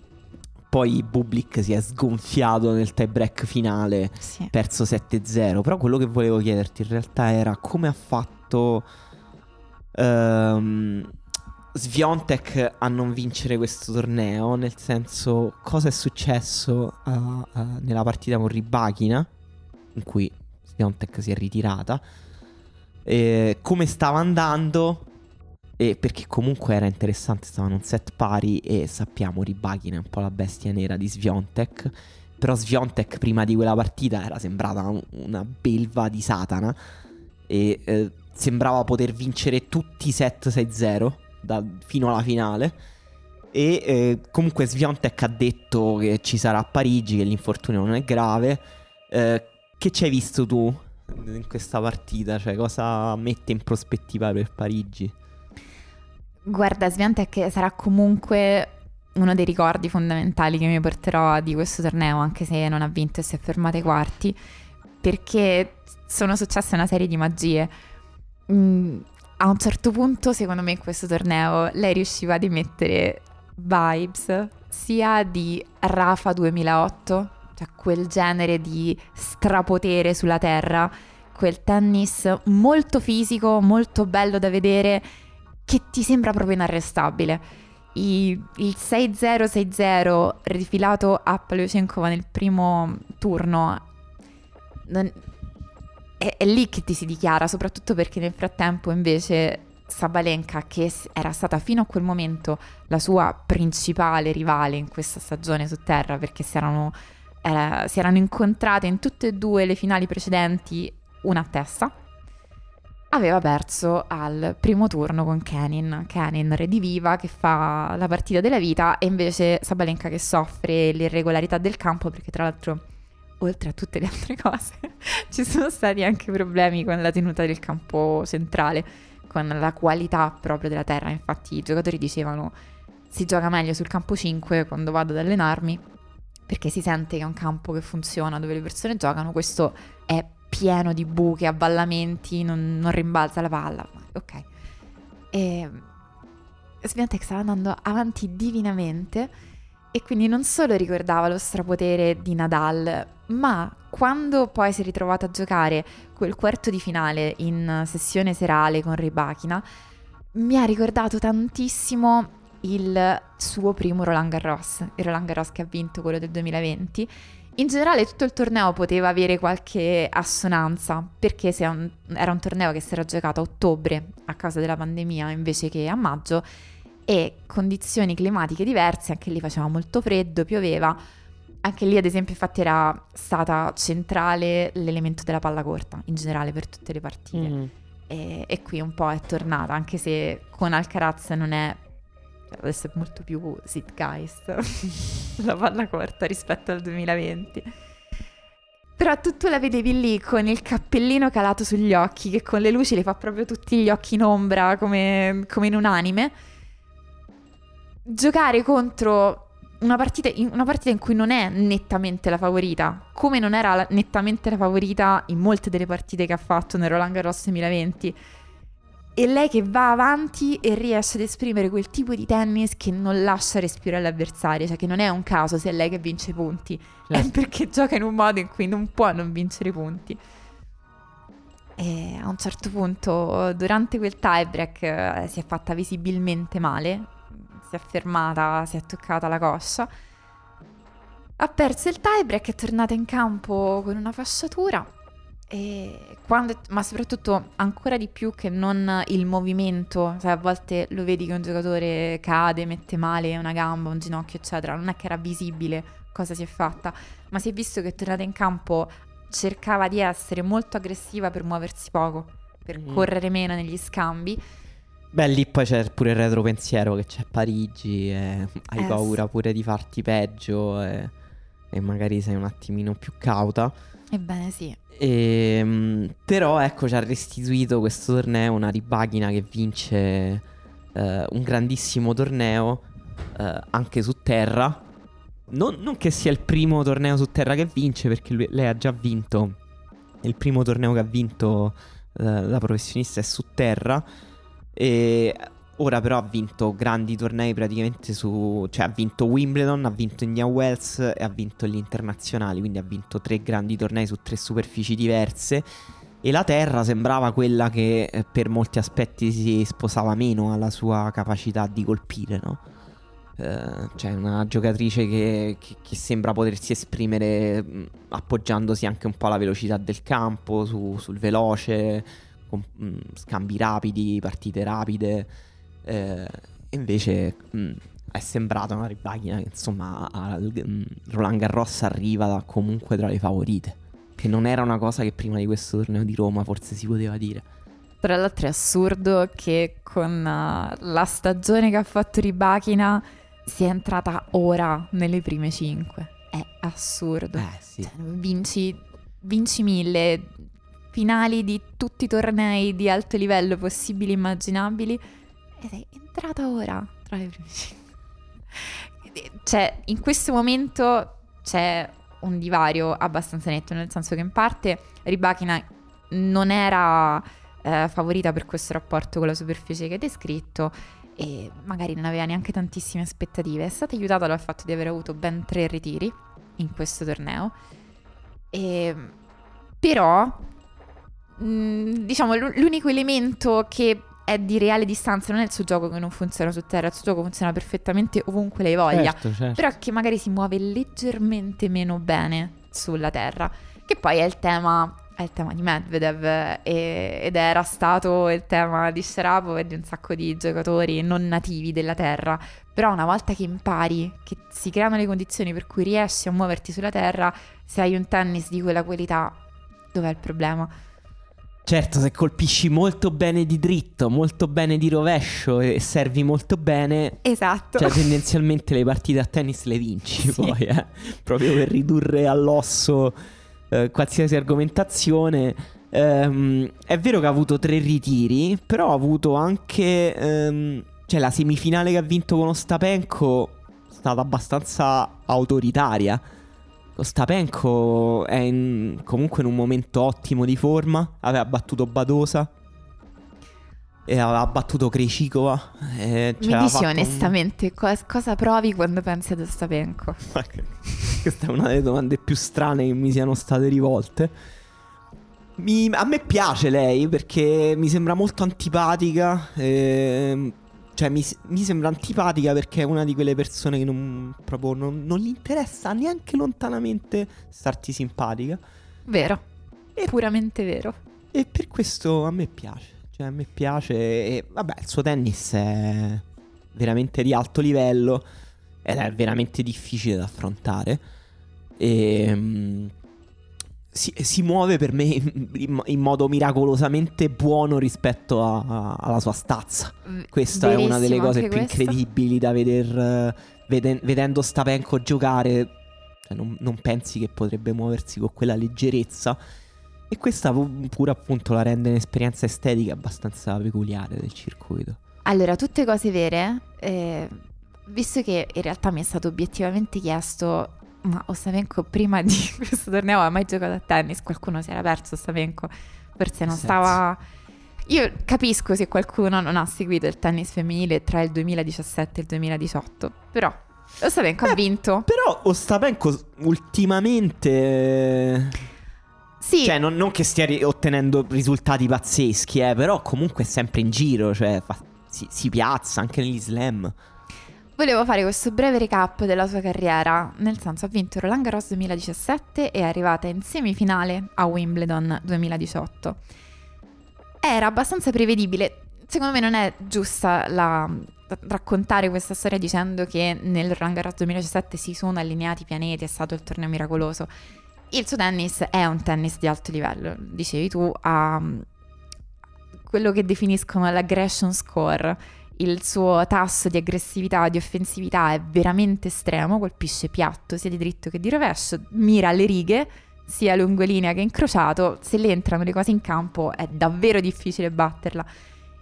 poi Bublik si è sgonfiato nel tie break finale, sì. perso 7-0. Però quello che volevo chiederti in realtà era come ha fatto. Um, Sviontek a non vincere questo torneo, nel senso cosa è successo uh, uh, nella partita con Ribachina, in cui Sviontek si è ritirata, eh, come stava andando, e perché comunque era interessante, stavano un set pari e sappiamo Ribachina è un po' la bestia nera di Sviontek, però Sviontek prima di quella partita era sembrata una belva di Satana e eh, sembrava poter vincere tutti i set 6-0 da, fino alla finale. E eh, comunque Sviontek ha detto che ci sarà a Parigi, che l'infortunio non è grave. Eh, che ci hai visto tu in questa partita? Cioè, cosa mette in prospettiva per Parigi? Guarda, Sviantec sarà comunque uno dei ricordi fondamentali che mi porterò di questo torneo, anche se non ha vinto e si è fermato ai quarti, perché sono successe una serie di magie. Mm, a un certo punto, secondo me, in questo torneo lei riusciva ad emettere vibes sia di Rafa 2008, cioè quel genere di strapotere sulla terra, quel tennis molto fisico, molto bello da vedere, che ti sembra proprio inarrestabile. I, il 6-0-6-0 rifilato a Paleocenkova nel primo turno è, è lì che ti si dichiara, soprattutto perché nel frattempo invece Sabalenka, che era stata fino a quel momento la sua principale rivale in questa stagione su terra, perché si erano, era, si erano incontrate in tutte e due le finali precedenti una a testa, aveva perso al primo turno con Kenin. Kenin rediviva che fa la partita della vita e invece Sabalenka che soffre l'irregolarità del campo perché tra l'altro oltre a tutte le altre cose, ci sono stati anche problemi con la tenuta del campo centrale, con la qualità proprio della terra. Infatti i giocatori dicevano si gioca meglio sul campo 5 quando vado ad allenarmi, perché si sente che è un campo che funziona, dove le persone giocano. Questo è pieno di buche, avvallamenti, non, non rimbalza la palla. Ok. E Sviantec stava andando avanti divinamente e quindi non solo ricordava lo strapotere di Nadal, ma quando poi si è ritrovato a giocare quel quarto di finale in sessione serale con Rybakina, mi ha ricordato tantissimo il suo primo Roland Garros, il Roland Garros che ha vinto quello del 2020. In generale tutto il torneo poteva avere qualche assonanza, perché un, era un torneo che si era giocato a ottobre a causa della pandemia invece che a maggio, e condizioni climatiche diverse, anche lì faceva molto freddo, pioveva. Anche lì, ad esempio, infatti era stata centrale l'elemento della palla corta, in generale per tutte le partite. Mm. E, e, qui un po' è tornata, anche se con Alcaraz non è... Adesso è molto più Zeitgeist, la palla corta rispetto al 2020. Però tu, tu la vedevi lì con il cappellino calato sugli occhi, che con le luci le fa proprio tutti gli occhi in ombra, come, come in un anime giocare contro una partita, in, una partita in cui non è nettamente la favorita, come non era la, nettamente la favorita in molte delle partite che ha fatto nel Roland Garros 2020. E lei che va avanti e riesce ad esprimere quel tipo di tennis che non lascia respirare l'avversario, cioè che non è un caso se è lei che vince i punti, certo. è perché gioca in un modo in cui non può non vincere i punti. E a un certo punto, durante quel tiebreak, eh, si è fatta visibilmente male, si è fermata, si è toccata la coscia. Ha perso il tiebreak, è tornata in campo con una fasciatura. Quando, ma soprattutto ancora di più che non il movimento, sai, a volte lo vedi che un giocatore cade, mette male una gamba, un ginocchio, eccetera. Non è che era visibile cosa si è fatta, ma si è visto che è tornata in campo cercava di essere molto aggressiva per muoversi poco, per mm. correre meno negli scambi Beh, lì poi c'è pure il retropensiero che c'è Parigi e hai eh, paura pure di farti peggio e, e, magari sei un attimino più cauta. Ebbene sì. E, ehm, però ecco ci ha restituito questo torneo una ribachina che vince eh, un grandissimo torneo eh, anche su terra. Non, non, che sia il primo torneo su terra che vince perché lui, lei ha già vinto. Il primo torneo che ha vinto eh, da professionista è su terra e ora però ha vinto grandi tornei praticamente su... cioè ha vinto Wimbledon, ha vinto Indian Wells e ha vinto gli internazionali, quindi ha vinto tre grandi tornei su tre superfici diverse. E la Terra sembrava quella che eh, per molti aspetti si sposava meno alla sua capacità di colpire, no? Uh, cioè una giocatrice che, che, che, sembra potersi esprimere mh, appoggiandosi anche un po' alla velocità del campo, su, sul veloce, con mh, mm, scambi rapidi, partite rapide. Eh, invece mh, mm, è sembrata una ribaglia che insomma al, mh, mm, Roland Garros arriva comunque tra le favorite. Che non era una cosa che prima di questo torneo di Roma forse si poteva dire. Tra l'altro è assurdo che con uh, la stagione che ha fatto Ribachina sia entrata ora nelle prime cinque. È assurdo. Eh sì. Cioè, vinci, vinci mille finali di tutti i tornei di alto livello possibili e immaginabili e sei entrata ora tra le prime cinque. Cioè, in questo momento c'è un divario abbastanza netto, nel senso che in parte Ribachina non era eh, favorita per questo rapporto con la superficie che hai descritto e magari non aveva neanche tantissime aspettative. È stata aiutata dal fatto di aver avuto ben tre ritiri in questo torneo. E, però, mh, mm, diciamo, l'unico elemento che è di reale distanza non è il suo gioco che non funziona su terra, il suo gioco funziona perfettamente ovunque lei voglia, certo, certo. però che magari si muove leggermente meno bene sulla terra, che poi è il tema è il tema di Medvedev e, ed era stato il tema di Sharapov e di un sacco di giocatori non nativi della terra. Però una volta che impari, che si creano le condizioni per cui riesci a muoverti sulla terra, se hai un tennis di quella qualità, dov'è il problema? Certo, se colpisci molto bene di dritto, molto bene di rovescio e servi molto bene, esatto. Cioè, tendenzialmente le partite a tennis le vinci sì. poi, eh? proprio per ridurre all'osso eh, qualsiasi argomentazione. Um, è vero che ha avuto tre ritiri, però ha avuto anche. Um, cioè, la semifinale che ha vinto con Ostapenko è stata abbastanza autoritaria. Ostapenko è in, comunque in un momento ottimo di forma. Aveva battuto Badosa. E aveva battuto Krejcikova. Mi dici onestamente un... cosa, cosa provi quando pensi ad Ostapenko? Questa è una delle domande più strane che mi siano state rivolte. Mi, a me piace lei perché mi sembra molto antipatica. Eh, cioè, mi, mi, sembra antipatica perché è una di quelle persone che non, proprio non, non gli interessa neanche lontanamente starti simpatica. Vero. È puramente vero. E per questo a me piace. Cioè, a me piace. E vabbè, il suo tennis è veramente di alto livello ed è veramente difficile da affrontare. E, um, si, si, muove per me in, in, modo miracolosamente buono rispetto a, a, alla sua stazza. Questa Verissimo, è una delle cose più questo. incredibili da veder vede, vedendo Stapenko giocare. Cioè, non, non pensi che potrebbe muoversi con quella leggerezza. E questa pure appunto la rende un'esperienza estetica abbastanza peculiare del circuito. Allora, tutte cose vere. Eh, visto che in realtà mi è stato obiettivamente chiesto, ma Ostavenko prima di questo torneo ha mai giocato a tennis? Qualcuno si era perso Ostavenko, forse non stava... Io capisco se qualcuno non ha seguito il tennis femminile tra il 2017 e il 2018, però Ostapenko eh, ha vinto. Però Ostapenko ultimamente... Sì. Cioè, non, non che stia ottenendo risultati pazzeschi, eh, però comunque è sempre in giro, cioè fa, si, si piazza anche negli slam. Volevo fare questo breve recap della sua carriera, nel senso ha vinto Roland Garros 2017 e è arrivata in semifinale a Wimbledon 2018. Era abbastanza prevedibile, secondo me non è giusta la, raccontare questa storia dicendo che nel Roland Garros 2017 si sono allineati i pianeti, è stato il torneo miracoloso. Il suo tennis è un tennis di alto livello, dicevi tu, ha quello che definiscono l'aggression score il suo tasso di aggressività, di offensività è veramente estremo, colpisce piatto sia di dritto che di rovescio, mira alle righe, sia lungolinea che incrociato, se le entrano le cose in campo è davvero difficile batterla.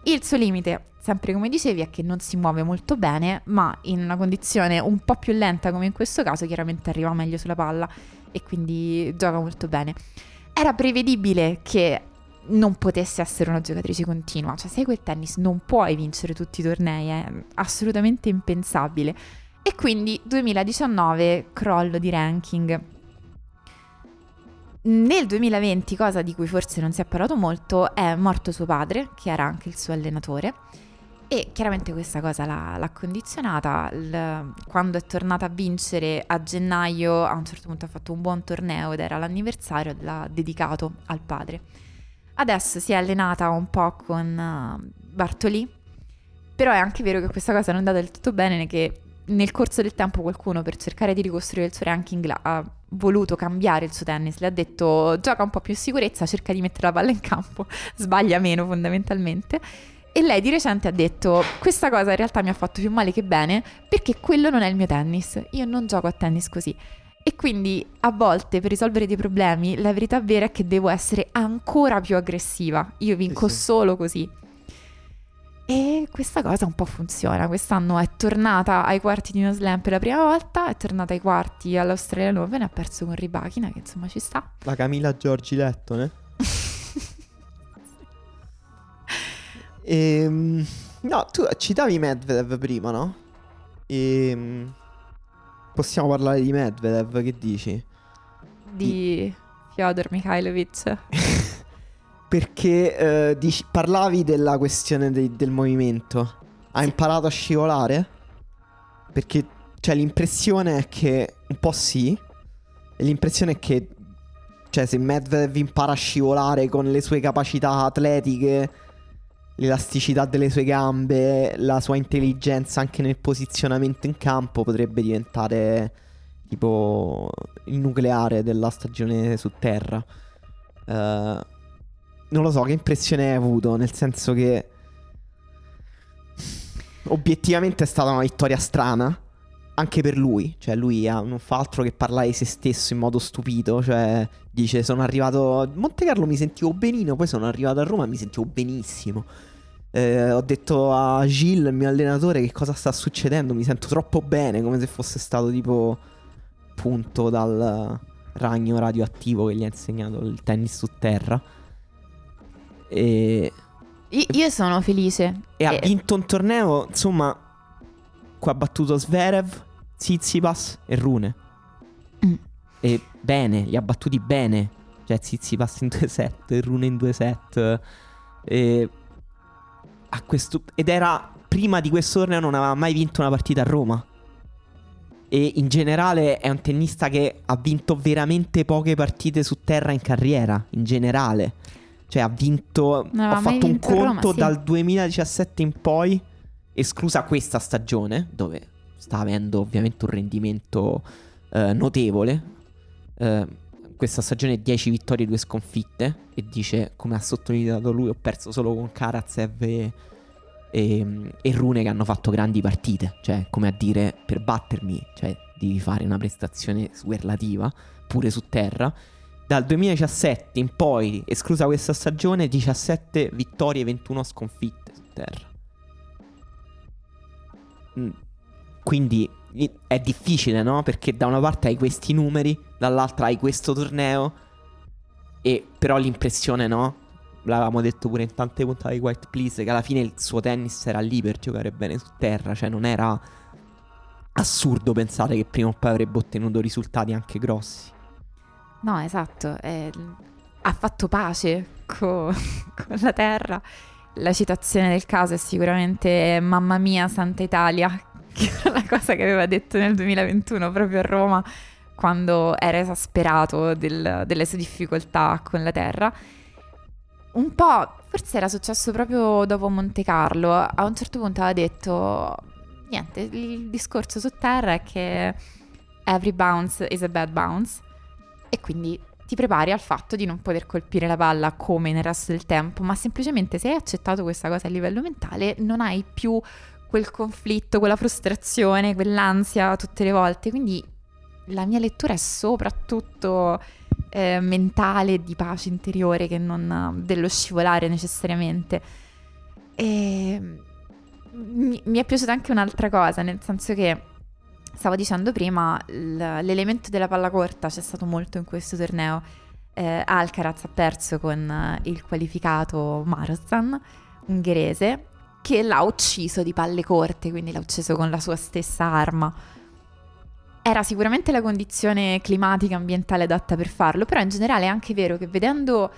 Il suo limite, sempre come dicevi, è che non si muove molto bene, ma in una condizione un po' più lenta come in questo caso chiaramente arriva meglio sulla palla e quindi gioca molto bene. Era prevedibile che non potesse essere una giocatrice continua. Cioè, se quel tennis non puoi vincere tutti i tornei, è assolutamente impensabile. E quindi 2019 crollo di ranking. Nel 2020, cosa di cui forse non si è parlato molto, è morto suo padre, che era anche il suo allenatore. E chiaramente questa cosa l'ha, l'ha condizionata. Il, quando è tornata a vincere a gennaio, a un certo punto ha fatto un buon torneo ed era l'anniversario, l'ha dedicato al padre. Adesso si è allenata un po' con uh, Bartoli, però è anche vero che questa cosa non è andata del tutto bene, che nel corso del tempo qualcuno per cercare di ricostruire il suo ranking l'ha voluto cambiare il suo tennis, le ha detto gioca un po' più sicurezza, cerca di mettere la palla in campo, sbaglia meno fondamentalmente. E lei di recente ha detto questa cosa in realtà mi ha fatto più male che bene perché quello non è il mio tennis, io non gioco a tennis così. E quindi a volte per risolvere dei problemi la verità vera è che devo essere ancora più aggressiva, io vinco Sì, sì. solo così. E questa cosa un po' funziona. Quest'anno è tornata ai quarti di uno slam per la prima volta, è tornata ai quarti all'Australian Open e ha perso con Ribachina, che insomma ci sta. La Camilla Giorgi Lettone. Ehm, no, tu citavi Medvedev prima, no? Ehm, possiamo parlare di Medvedev, che dici? di Fyodor Mikhailovic. Perché eh, dici- parlavi della questione de- del movimento. Ha imparato a scivolare? Perché cioè, l'impressione è che un po' sì. E l'impressione è che cioè, se Medvedev impara a scivolare con le sue capacità atletiche, l'elasticità delle sue gambe, la sua intelligenza anche nel posizionamento in campo, potrebbe diventare tipo il nucleare della stagione su terra. Eh, non lo so, che impressione hai avuto? Nel senso che obiettivamente è stata una vittoria strana. Anche per lui, cioè lui non fa altro che parlare di se stesso in modo stupito, cioè dice sono arrivato a Monte Carlo mi sentivo benino, poi sono arrivato a Roma e mi sentivo benissimo. Eh, ho detto a Gilles, il mio allenatore, che cosa sta succedendo, mi sento troppo bene, come se fosse stato tipo punto dal ragno radioattivo che gli ha insegnato il tennis su terra. E, Io, io sono felice. e ha Eh, vinto un torneo, insomma, qua ha battuto Zverev, Tsitsipas e Rune. Mm. E bene, li ha battuti bene. Cioè Tsitsipas in due set, e Rune in due set. E questo, ed era prima di questo torneo non aveva mai vinto una partita a Roma. E in generale è un tennista che ha vinto veramente poche partite su terra in carriera, in generale. Cioè ha vinto, aveva ho fatto un vinto a Roma, conto sì. dal 2017 in poi, esclusa questa stagione, dove sta avendo ovviamente un rendimento eh, notevole. Eh, questa stagione 10 vittorie e 2 sconfitte. E dice, come ha sottolineato lui, ho perso solo con Karatsev e, e, e Rune che hanno fatto grandi partite. Cioè, come a dire, per battermi, cioè, devi fare una prestazione superlativa, pure su terra. Dal 2017 in poi, esclusa questa stagione, 17 vittorie e 21 sconfitte su terra. Mm, Quindi è difficile, no? Perché da una parte hai questi numeri, dall'altra hai questo torneo. E però l'impressione, no? L'avevamo detto pure in tante puntate di White Please, che alla fine il suo tennis era lì per giocare bene su terra. Cioè non era assurdo pensare che prima o poi avrebbe ottenuto risultati anche grossi. No, esatto. eh, ha fatto pace co- con la terra. La citazione del caso è sicuramente Mamma mia, Santa Italia, che era la cosa che aveva detto nel 2021 proprio a Roma, quando era esasperato del- delle sue difficoltà con la terra. Un po', forse era successo proprio dopo Monte Carlo, a un certo punto aveva detto, niente, il discorso su terra è che every bounce is a bad bounce e quindi ti prepari al fatto di non poter colpire la palla come nel resto del tempo, ma semplicemente se hai accettato questa cosa a livello mentale non hai più quel conflitto, quella frustrazione, quell'ansia tutte le volte. Quindi la mia lettura è soprattutto eh, mentale, di pace interiore, che non eh, dello scivolare necessariamente. E mi, mi è piaciuta anche un'altra cosa, nel senso che stavo dicendo prima, l'elemento della palla corta c'è stato molto in questo torneo. Eh, Alcaraz ha perso con eh, il qualificato Marozan, ungherese, che l'ha ucciso di palle corte, quindi l'ha ucciso con la sua stessa arma. Era sicuramente la condizione climatica ambientale adatta per farlo, però in generale è anche vero che vedendo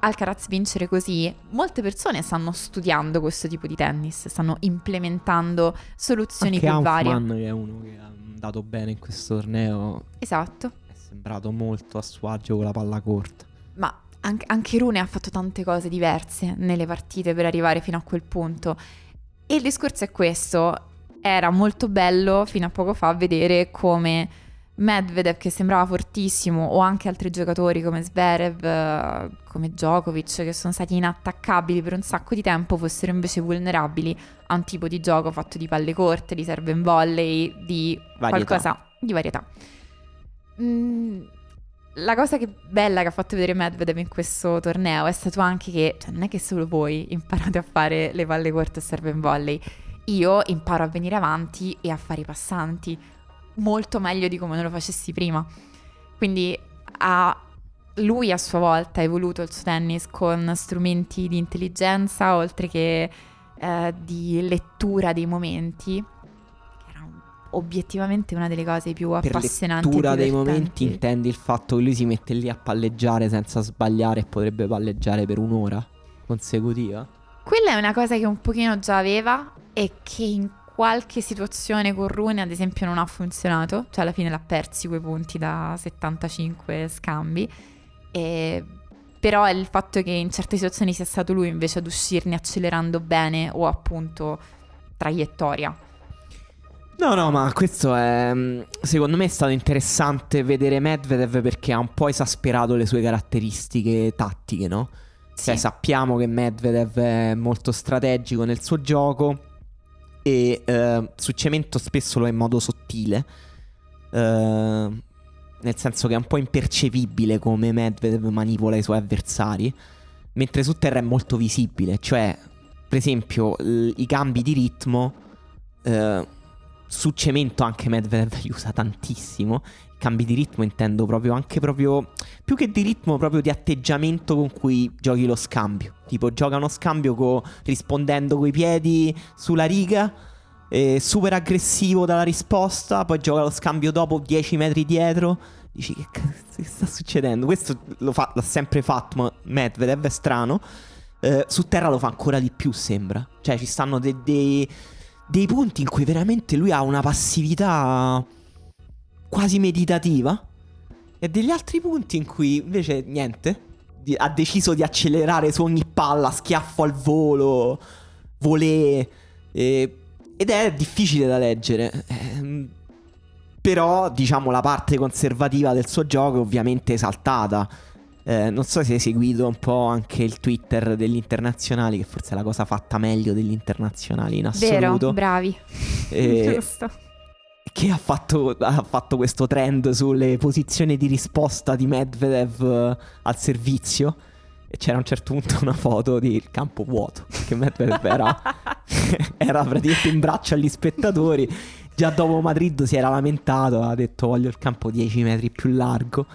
Alcaraz vincere così, molte persone stanno studiando questo tipo di tennis, stanno implementando soluzioni Anche più varie. Hanfman, che è uno che è andato bene in questo torneo, Esatto. è sembrato molto a suo agio con la palla corta. Ma anche, anche Rune ha fatto tante cose diverse nelle partite per arrivare fino a quel punto. E il discorso è questo. Era molto bello fino a poco fa vedere come Medvedev che sembrava fortissimo o anche altri giocatori come Zverev, eh, come Djokovic che sono stati inattaccabili per un sacco di tempo fossero invece vulnerabili a un tipo di gioco fatto di palle corte, di serve in volley, di varietà. qualcosa di varietà. Mm, la cosa che bella che ha fatto vedere Medvedev in questo torneo è stato anche che cioè, non è che solo voi imparate a fare le palle corte e serve in volley. Io imparo a venire avanti e a fare i passanti molto meglio di come non lo facessi prima. Quindi ha, lui a sua volta ha evoluto il suo tennis con strumenti di intelligenza oltre che eh, di lettura dei momenti. Obiettivamente una delle cose più per appassionanti. lettura dei momenti intendi il fatto che lui si mette lì a palleggiare senza sbagliare e potrebbe palleggiare per un'ora consecutiva? Quella è una cosa che un pochino già aveva e che in qualche situazione con Rune ad esempio non ha funzionato, cioè alla fine l'ha persi quei punti da 75 scambi, e... però è il fatto che in certe situazioni sia stato lui invece ad uscirne accelerando bene o appunto traiettoria. No, no, ma questo è. Mm, secondo me è stato interessante vedere Medvedev perché ha un po' esasperato le sue caratteristiche tattiche, no? Sì. Cioè, sappiamo che Medvedev è molto strategico nel suo gioco e uh, su cemento spesso lo è in modo sottile. Uh, nel senso che è un po' impercepibile come Medvedev manipola i suoi avversari, mentre su terra è molto visibile, cioè per esempio l- i cambi di ritmo uh, su cemento anche Medvedev li usa tantissimo. Cambi di ritmo intendo proprio anche proprio più che di ritmo proprio di atteggiamento con cui giochi lo scambio. Tipo gioca uno scambio co- rispondendo coi piedi sulla riga eh, super aggressivo dalla risposta, poi gioca lo scambio dopo 10 metri dietro. Dici che cazzo sta succedendo? Questo fa, l'ha sempre fatto, ma Medvedev è strano. Eh, su terra lo fa ancora di più, sembra. Cioè ci stanno dei, dei, dei punti in cui veramente lui ha una passività quasi meditativa. E degli altri punti in cui invece niente. ha deciso di accelerare su ogni palla, schiaffo al volo, volé. Ed è difficile da leggere. Eh, però, diciamo, la parte conservativa del suo gioco è ovviamente esaltata. Eh, non so se hai seguito un po' anche il Twitter degli internazionali, che forse è la cosa fatta meglio degli internazionali in assoluto. Vero, bravi. Eh, Giusto. Che ha fatto, ha fatto, questo trend sulle posizioni di risposta di Medvedev eh, al servizio. E c'era a un certo punto una foto di campo vuoto. Che Medvedev era, era praticamente in braccio agli spettatori. Già dopo Madrid si era lamentato, ha detto voglio il campo 10 metri più largo.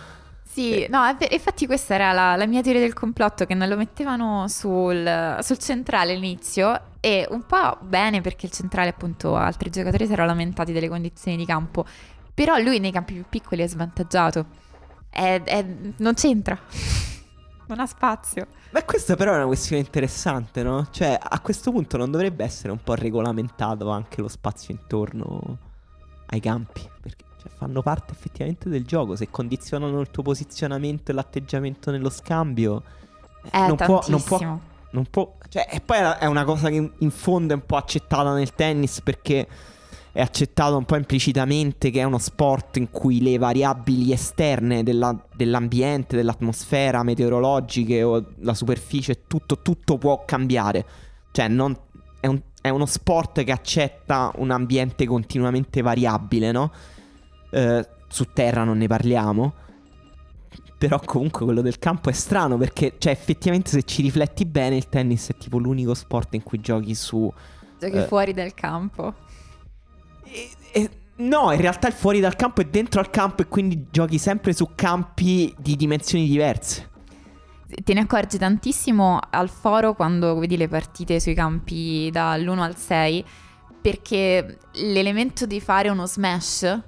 Sì, no, infatti questa era la, la, mia teoria del complotto, che non lo mettevano sul, sul, centrale all'inizio e un po' bene perché il centrale appunto altri giocatori si erano lamentati delle condizioni di campo, però lui nei campi più piccoli è svantaggiato, è, è, non c'entra non ha spazio. Beh, questa però è una questione interessante, no? Cioè, a questo punto non dovrebbe essere un po' regolamentato anche lo spazio intorno ai campi? Cioè, fanno parte effettivamente del gioco. Se condizionano il tuo posizionamento e l'atteggiamento nello scambio, eh, non, può, non può. Non può. Cioè, e poi è una cosa che in fondo è un po' accettata nel tennis perché è accettato un po' implicitamente che è uno sport in cui le variabili esterne della, dell'ambiente, dell'atmosfera, meteorologiche o la superficie, tutto, tutto può cambiare. Cioè, non, è, un, è, uno sport che accetta un ambiente continuamente variabile, no? Eh, su terra non ne parliamo. Però comunque quello del campo è strano perché, cioè, effettivamente se ci rifletti bene, il tennis è tipo l'unico sport in cui giochi su... Giochi eh, fuori dal campo. E, e, no, in realtà il fuori dal campo è dentro al campo e quindi giochi sempre su campi di dimensioni diverse. Te ne accorgi tantissimo al foro quando vedi le partite sui campi dall'1 al 6 perché l'elemento di fare uno smash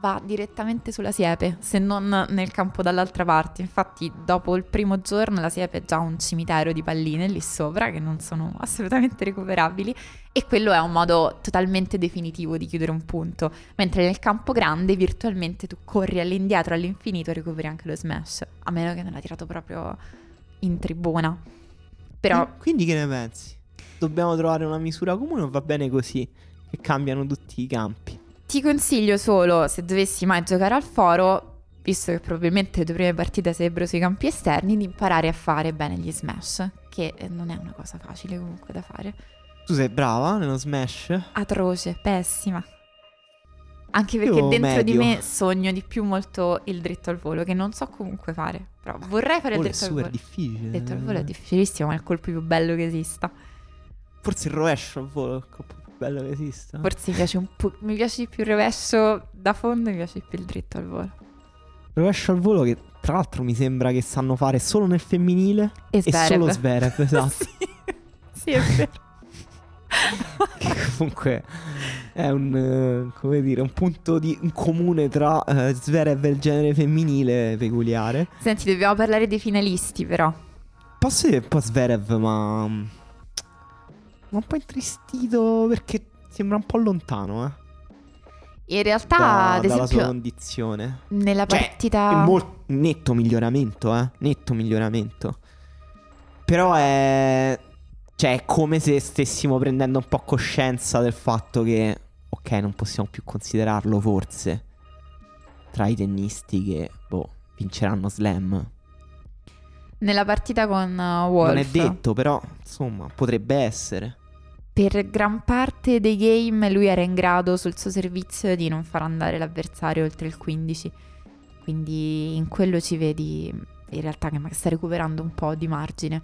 va direttamente sulla siepe, se non nel campo dall'altra parte. Infatti, dopo il primo giorno la siepe è già un cimitero di palline lì sopra che non sono assolutamente recuperabili e quello è un modo totalmente definitivo di chiudere un punto, mentre nel campo grande virtualmente tu corri all'indietro all'infinito e recuperi anche lo smash, a meno che non l'ha tirato proprio in tribuna. Però quindi che ne pensi? Dobbiamo trovare una misura comune o va bene così che cambiano tutti i campi? Ti consiglio solo, se dovessi mai giocare al foro, visto che probabilmente le tue prime partite sarebbero sui campi esterni, di imparare a fare bene gli smash, che non è una cosa facile comunque da fare. Tu sei brava nello smash? Atroce, pessima. Anche perché Io dentro medio. di me sogno di più molto il dritto al volo, che non so comunque fare. Però vorrei fare il Volo è dritto al super volo. difficile. Il dritto al volo è difficilissimo, ma è il colpo più bello che esista. Forse il rovescio al volo è il colpo bello che esista. Forse mi piace un po'. Mi piace di più il rovescio da fondo, mi piace di più il dritto al volo. Rovescio al volo che tra l'altro mi sembra che sanno fare solo nel femminile E e solo Zverev, esatto. sì. sì, è vero. che comunque è un, eh, come dire, un punto di, in comune tra eh, Zverev e il genere femminile peculiare. Senti, dobbiamo parlare dei finalisti, però. Posso dire un po' Zverev, ma... ma un po' intristito perché sembra un po' lontano, eh. In realtà, da- ad dalla sua esempio, condizione. nella Cioè, partita. È molto netto miglioramento, eh. Netto miglioramento. Però è. Cioè, è come se stessimo prendendo un po' coscienza del fatto che. Ok, non possiamo più considerarlo forse. Tra i tennisti che. Boh, vinceranno slam. Nella partita con uh, Wolf. Non è detto, però. Insomma, potrebbe essere. Per gran parte dei game lui era in grado sul suo servizio di non far andare l'avversario oltre il 15. Quindi in quello ci vedi in realtà che sta recuperando un po' di margine.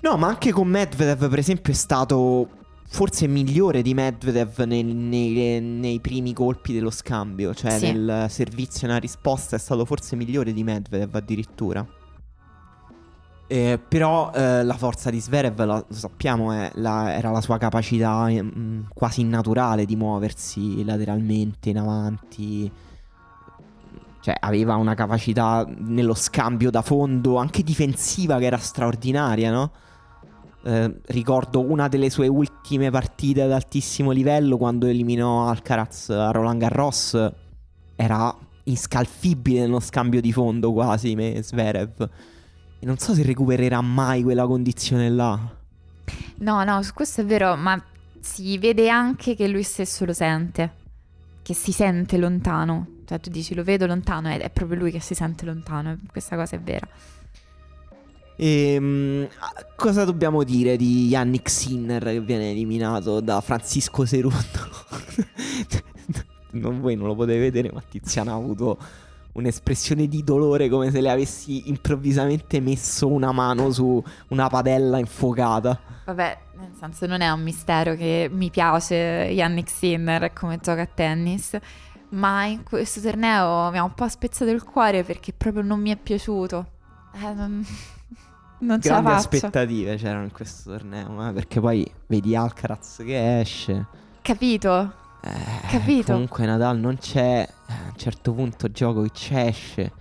No, ma anche con Medvedev, per esempio, è stato forse migliore di Medvedev nei, nei- nei primi colpi dello scambio. Cioè, Sì. nel servizio e nella risposta è stato forse migliore di Medvedev addirittura. Eh, però eh, la forza di Zverev, la- lo sappiamo, la- era la sua capacità mm, quasi innaturale di muoversi lateralmente in avanti. Cioè, aveva una capacità nello scambio da fondo, anche difensiva, che era straordinaria, no? Eh, ricordo una delle sue ultime partite ad altissimo livello quando eliminò Alcaraz a Roland Garros. Era inscalfibile nello scambio di fondo quasi, me Zverev. E non so se recupererà mai quella condizione là. No, no, su questo è vero, ma si vede anche che lui stesso lo sente, che si sente lontano. Cioè tu dici lo vedo lontano, ed è proprio lui che si sente lontano, questa cosa è vera. Ehm, cosa dobbiamo dire di Yannick Sinner che viene eliminato da Francisco Cerundo? non, voi non lo potete vedere, ma Tiziana ha avuto un'espressione di dolore come se le avessi improvvisamente messo una mano su una padella infuocata. Vabbè, nel senso non è un mistero che mi piace Yannick Sinner come gioca a tennis, ma in questo torneo mi ha un po' spezzato il cuore perché proprio non mi è piaciuto. Eh, non, non ce Grandi aspettative c'erano in questo torneo, eh, perché poi vedi Alcaraz che esce. Capito? Eh, Capito. Comunque Nadal non c'è, a un certo punto Djokovic esce.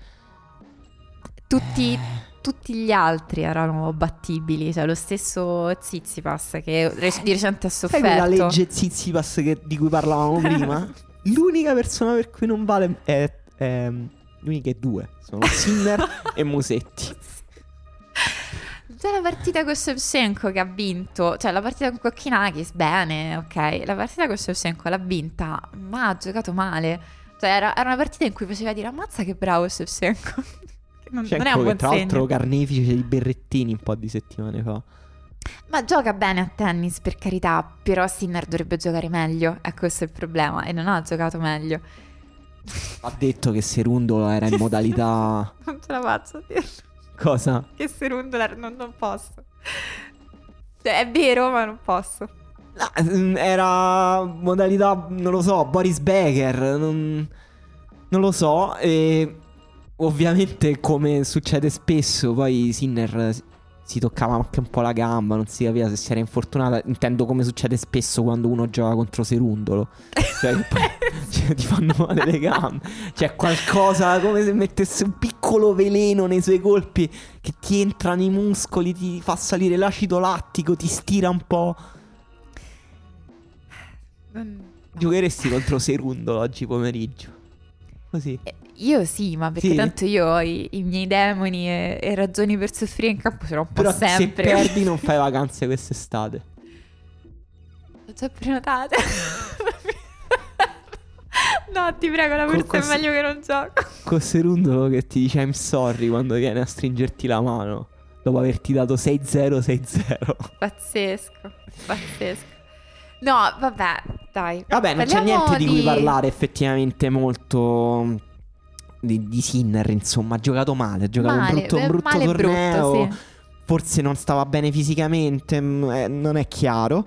Tutti, Eh. tutti gli altri erano battibili, cioè lo stesso Zizipas che di recente ha Sai quella sofferto. legge Zizipas che- di cui parlavamo prima? L'unica persona per cui non vale è... è le uniche due sono Sinner e Musetti. Già la partita con Shevchenko che ha vinto, cioè la partita con Kokkinakis, bene, ok. La partita con Shevchenko l'ha vinta, ma ha giocato male. Cioè era, era una partita in cui faceva dire ammazza che bravo Shevchenko. Che non, non è un buon tra l'altro carnefice di berrettini un po' di settimane fa. Ma gioca bene a tennis, per carità, però Sinner dovrebbe giocare meglio, è questo il problema, e non ha giocato meglio. Ha detto che Serundo era in modalità... Non ce la faccio a dirlo. Cosa? Che Serundola non, non posso. Cioè, è vero, ma non posso. No, mm, era modalità, non lo so, Boris Becker, non, non lo so. E ovviamente, come succede spesso, poi Sinner si- toccava anche un po' la gamba, non si capiva se si era infortunata. Intendo come succede spesso quando uno gioca contro Serundolo. Cioè, poi- cioè, ti fanno male le gambe. C'è qualcosa come se mettesse un piccolo veleno nei suoi colpi che ti entra nei muscoli, ti fa salire l'acido lattico, ti stira un po'. Giocheresti contro Serundo oggi pomeriggio. Così. Eh, Io sì, ma perché Sì? tanto io ho i, i miei demoni e, e ragioni per soffrire in campo ce l'ho un po' Però sempre. se perdi non fai vacanze quest'estate. Ho già prenotate. No, ti prego, la forza è meglio che non gioco. Con Serundolo che ti dice I'm sorry quando viene a stringerti la mano. Dopo averti dato 6-0-6-0. Pazzesco, pazzesco. No, vabbè, dai. Vabbè, non c'è niente di cui parlare effettivamente molto di, di Sinner, insomma, ha giocato male, ha giocato Male, un brutto, un eh, brutto torneo, brutto, sì. forse non stava bene fisicamente, mm, eh, non è chiaro.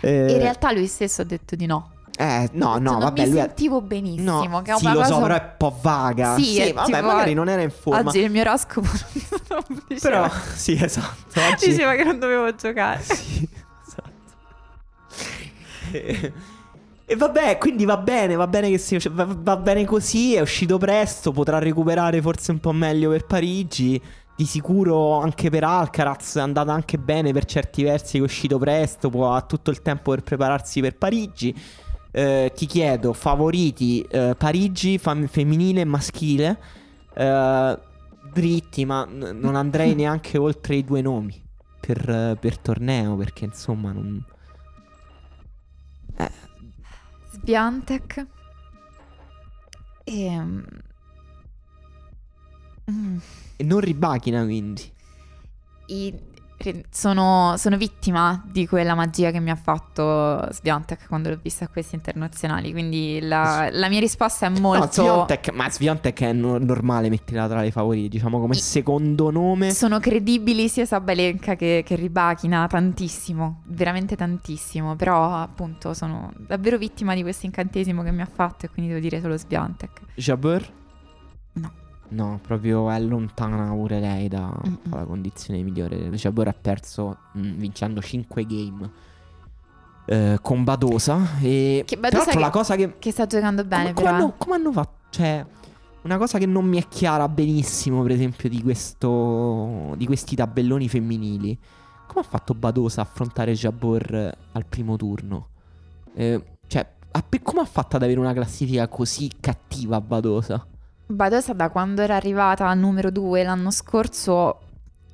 Eh, In realtà lui stesso ha detto di no. eh, no, detto, no, non vabbè, mi lui sentivo benissimo. No, che sì, lo so, cosa- però è un po' vaga. Sì, Sì, vabbè, tipo- magari non era in forma. Oggi il mio oroscopo non Però, sì, esatto. Oggi... diceva che non dovevo giocare. Sì, esatto. E, vabbè, quindi va bene, va bene che si, va, va bene così, è uscito presto, potrà recuperare forse un po' meglio per Parigi. Di sicuro anche per Alcaraz è andata anche bene per certi versi che è uscito presto, può, ha tutto il tempo per prepararsi per Parigi. Eh, ti chiedo, favoriti eh, Parigi, fam- femminile e maschile? Eh, dritti, ma n- non andrei neanche oltre i due nomi per, per torneo perché insomma non... Sbiantec. E... mm, e non ribachina quindi. i- sono, sono vittima di quella magia che mi ha fatto Sbiantec quando l'ho vista a questi internazionali. Quindi la, la mia risposta è No, molto. Swiatek, ma Swiatek è no- normale metterla tra i favoriti, diciamo come secondo nome. Sono credibili sia Sabalenka che, che Ribachina tantissimo, veramente tantissimo. Però, appunto, sono davvero vittima di questo incantesimo che mi ha fatto. E quindi devo dire solo Sbiantec. Jabeur? No. No, proprio è lontana pure lei dalla condizione migliore. Jabeur ha perso mm, vincendo 5 game eh, con Badosa. E Che Badosa che- la cosa che... Che sta giocando bene, come, come però. eh. hanno, come hanno fatto? Cioè, una cosa che non mi è chiara benissimo, per esempio, di, questo, di questi tabelloni femminili. Come ha fatto Badosa a affrontare Jabor eh, al primo turno? Eh, cioè, come ha fatto ad avere una classifica così cattiva Badosa? Badosa da quando era arrivata al numero 2 l'anno scorso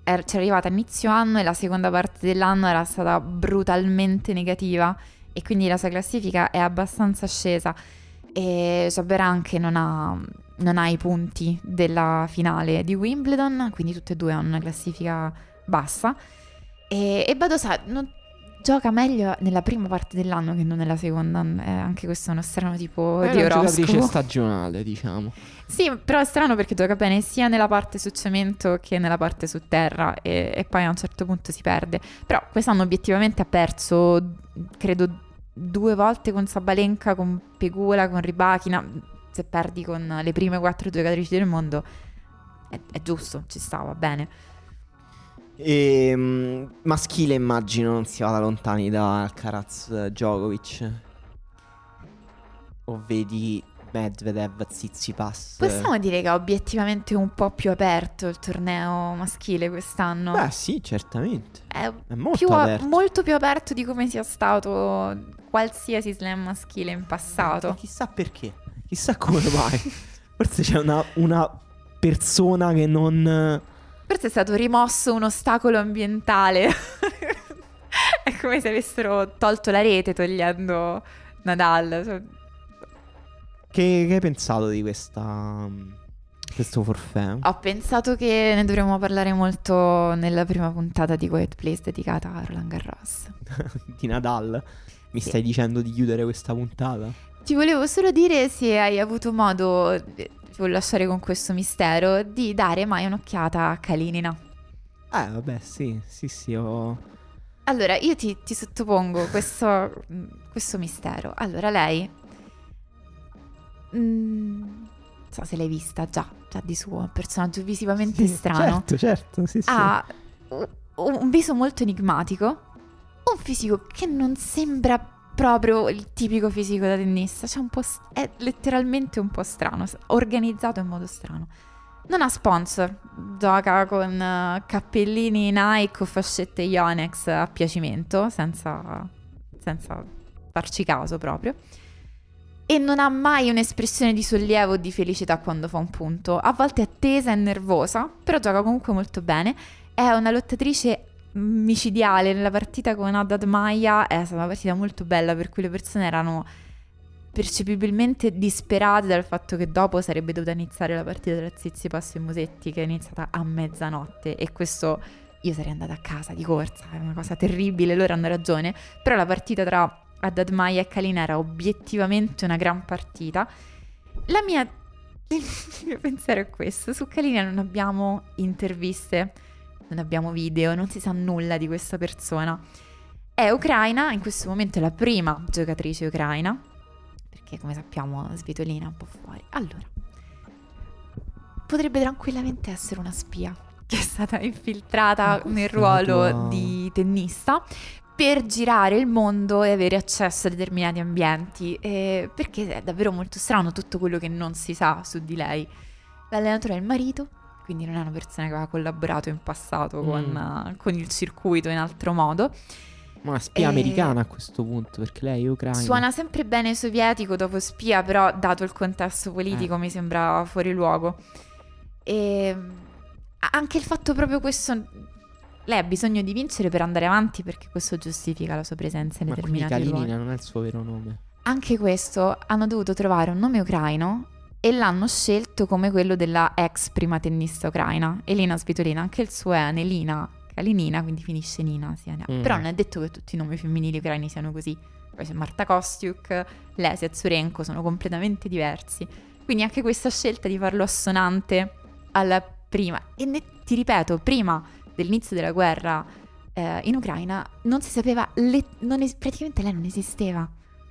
er- c'era arrivata a inizio anno e la seconda parte dell'anno era stata brutalmente negativa e quindi la sua classifica è abbastanza scesa. E Jabber anche non ha, non ha i punti della finale di Wimbledon, quindi tutte e due hanno una classifica bassa. E, e Badosa non- gioca meglio nella prima parte dell'anno che non nella seconda, Eh, anche questo è uno strano tipo È di una giocatrice oroscopo. stagionale, diciamo. Sì, però è strano perché gioca bene sia nella parte su cemento che nella parte su terra e, e poi a un certo punto si perde. Però quest'anno obiettivamente ha perso, credo, due volte con Sabalenka, con Pegula, con Ribachina. Se perdi con le prime quattro giocatrici del mondo è, è giusto, ci sta, va bene. E mm, maschile immagino non si vada lontani da Alcaraz eh, Djokovic. O vedi Medvedev, Tsitsipas. eh. Possiamo dire che è obiettivamente un po' più aperto il torneo maschile quest'anno. Beh, sì, certamente. è È molto più a- molto più aperto di come sia stato qualsiasi slam maschile in passato. chissà perché. Chissà come mai. Forse c'è una, una persona che non. Forse è stato rimosso un ostacolo ambientale. è come se avessero tolto la rete togliendo Nadal. Che, che hai pensato di questa. Questo forfè? Ho pensato che ne dovremmo parlare molto nella prima puntata di Quiet Place dedicata a Roland Garros. di Nadal. Mi Sì. stai dicendo di chiudere questa puntata? Ti volevo solo dire se hai avuto modo, ti voglio lasciare con questo mistero, di dare mai un'occhiata a Kalinina. Eh, vabbè, sì, sì, sì, ho. Allora, io ti, ti sottopongo questo, mm, questo mistero. Allora, lei... mm, non so se l'hai vista già, già di suo, un personaggio visivamente Sì, strano. Certo, certo, sì, sì. Ha u- un viso molto enigmatico, un fisico che non sembra proprio il tipico fisico da tennista, cioè st- è letteralmente un po' strano, organizzato in modo strano. Non ha sponsor, gioca con eh, cappellini Nike o fascette Yonex a piacimento, senza, senza farci caso proprio. E non ha mai un'espressione di sollievo o di felicità quando fa un punto. A volte è tesa e nervosa, però gioca comunque molto bene. È una lottatrice micidiale nella partita con Haddad Maya. È stata una partita molto bella per cui le persone erano percepibilmente disperate dal fatto che dopo sarebbe dovuta iniziare la partita tra Zizipas e Musetti che è iniziata a mezzanotte e questo io sarei andata a casa di corsa, è una cosa terribile, loro hanno ragione, però la partita tra Haddad Maia e Kalina era obiettivamente una gran partita. La mia il mio pensiero è questo, su Kalina non abbiamo interviste, non abbiamo video, non si sa nulla di questa persona. È ucraina, in questo momento è la prima giocatrice ucraina, perché come sappiamo Svitolina è un po' fuori. Allora, potrebbe tranquillamente essere una spia che è stata infiltrata nel ruolo tua... di tennista per girare il mondo e avere accesso a determinati ambienti, eh, perché è davvero molto strano tutto quello che non si sa su di lei. L'allenatore è il marito, quindi non è una persona che aveva collaborato in passato mm. con, con, il circuito in altro modo. Una spia e... americana a questo punto, perché lei è ucraina. Suona sempre bene sovietico dopo spia, però dato il contesto politico eh. mi sembra fuori luogo. E anche il fatto proprio questo lei ha bisogno di vincere per andare avanti perché questo giustifica la sua presenza in Ma determinati Kalinina ruoli. non è il suo vero nome. Anche questo hanno dovuto trovare un nome ucraino e l'hanno scelto come quello della ex prima tennista ucraina, Elena Svitolina. Anche il suo è Anelina Kalinina, quindi finisce Nina. Sì, mm. Però non è detto che tutti i nomi femminili ucraini siano così. Poi c'è Marta Kostiuk, Lesia Zurenko, sono completamente diversi. Quindi anche questa scelta di farlo assonante alla prima, e ne, ti ripeto, prima dell'inizio della guerra eh, in Ucraina non si sapeva, le, non es- praticamente lei non esisteva.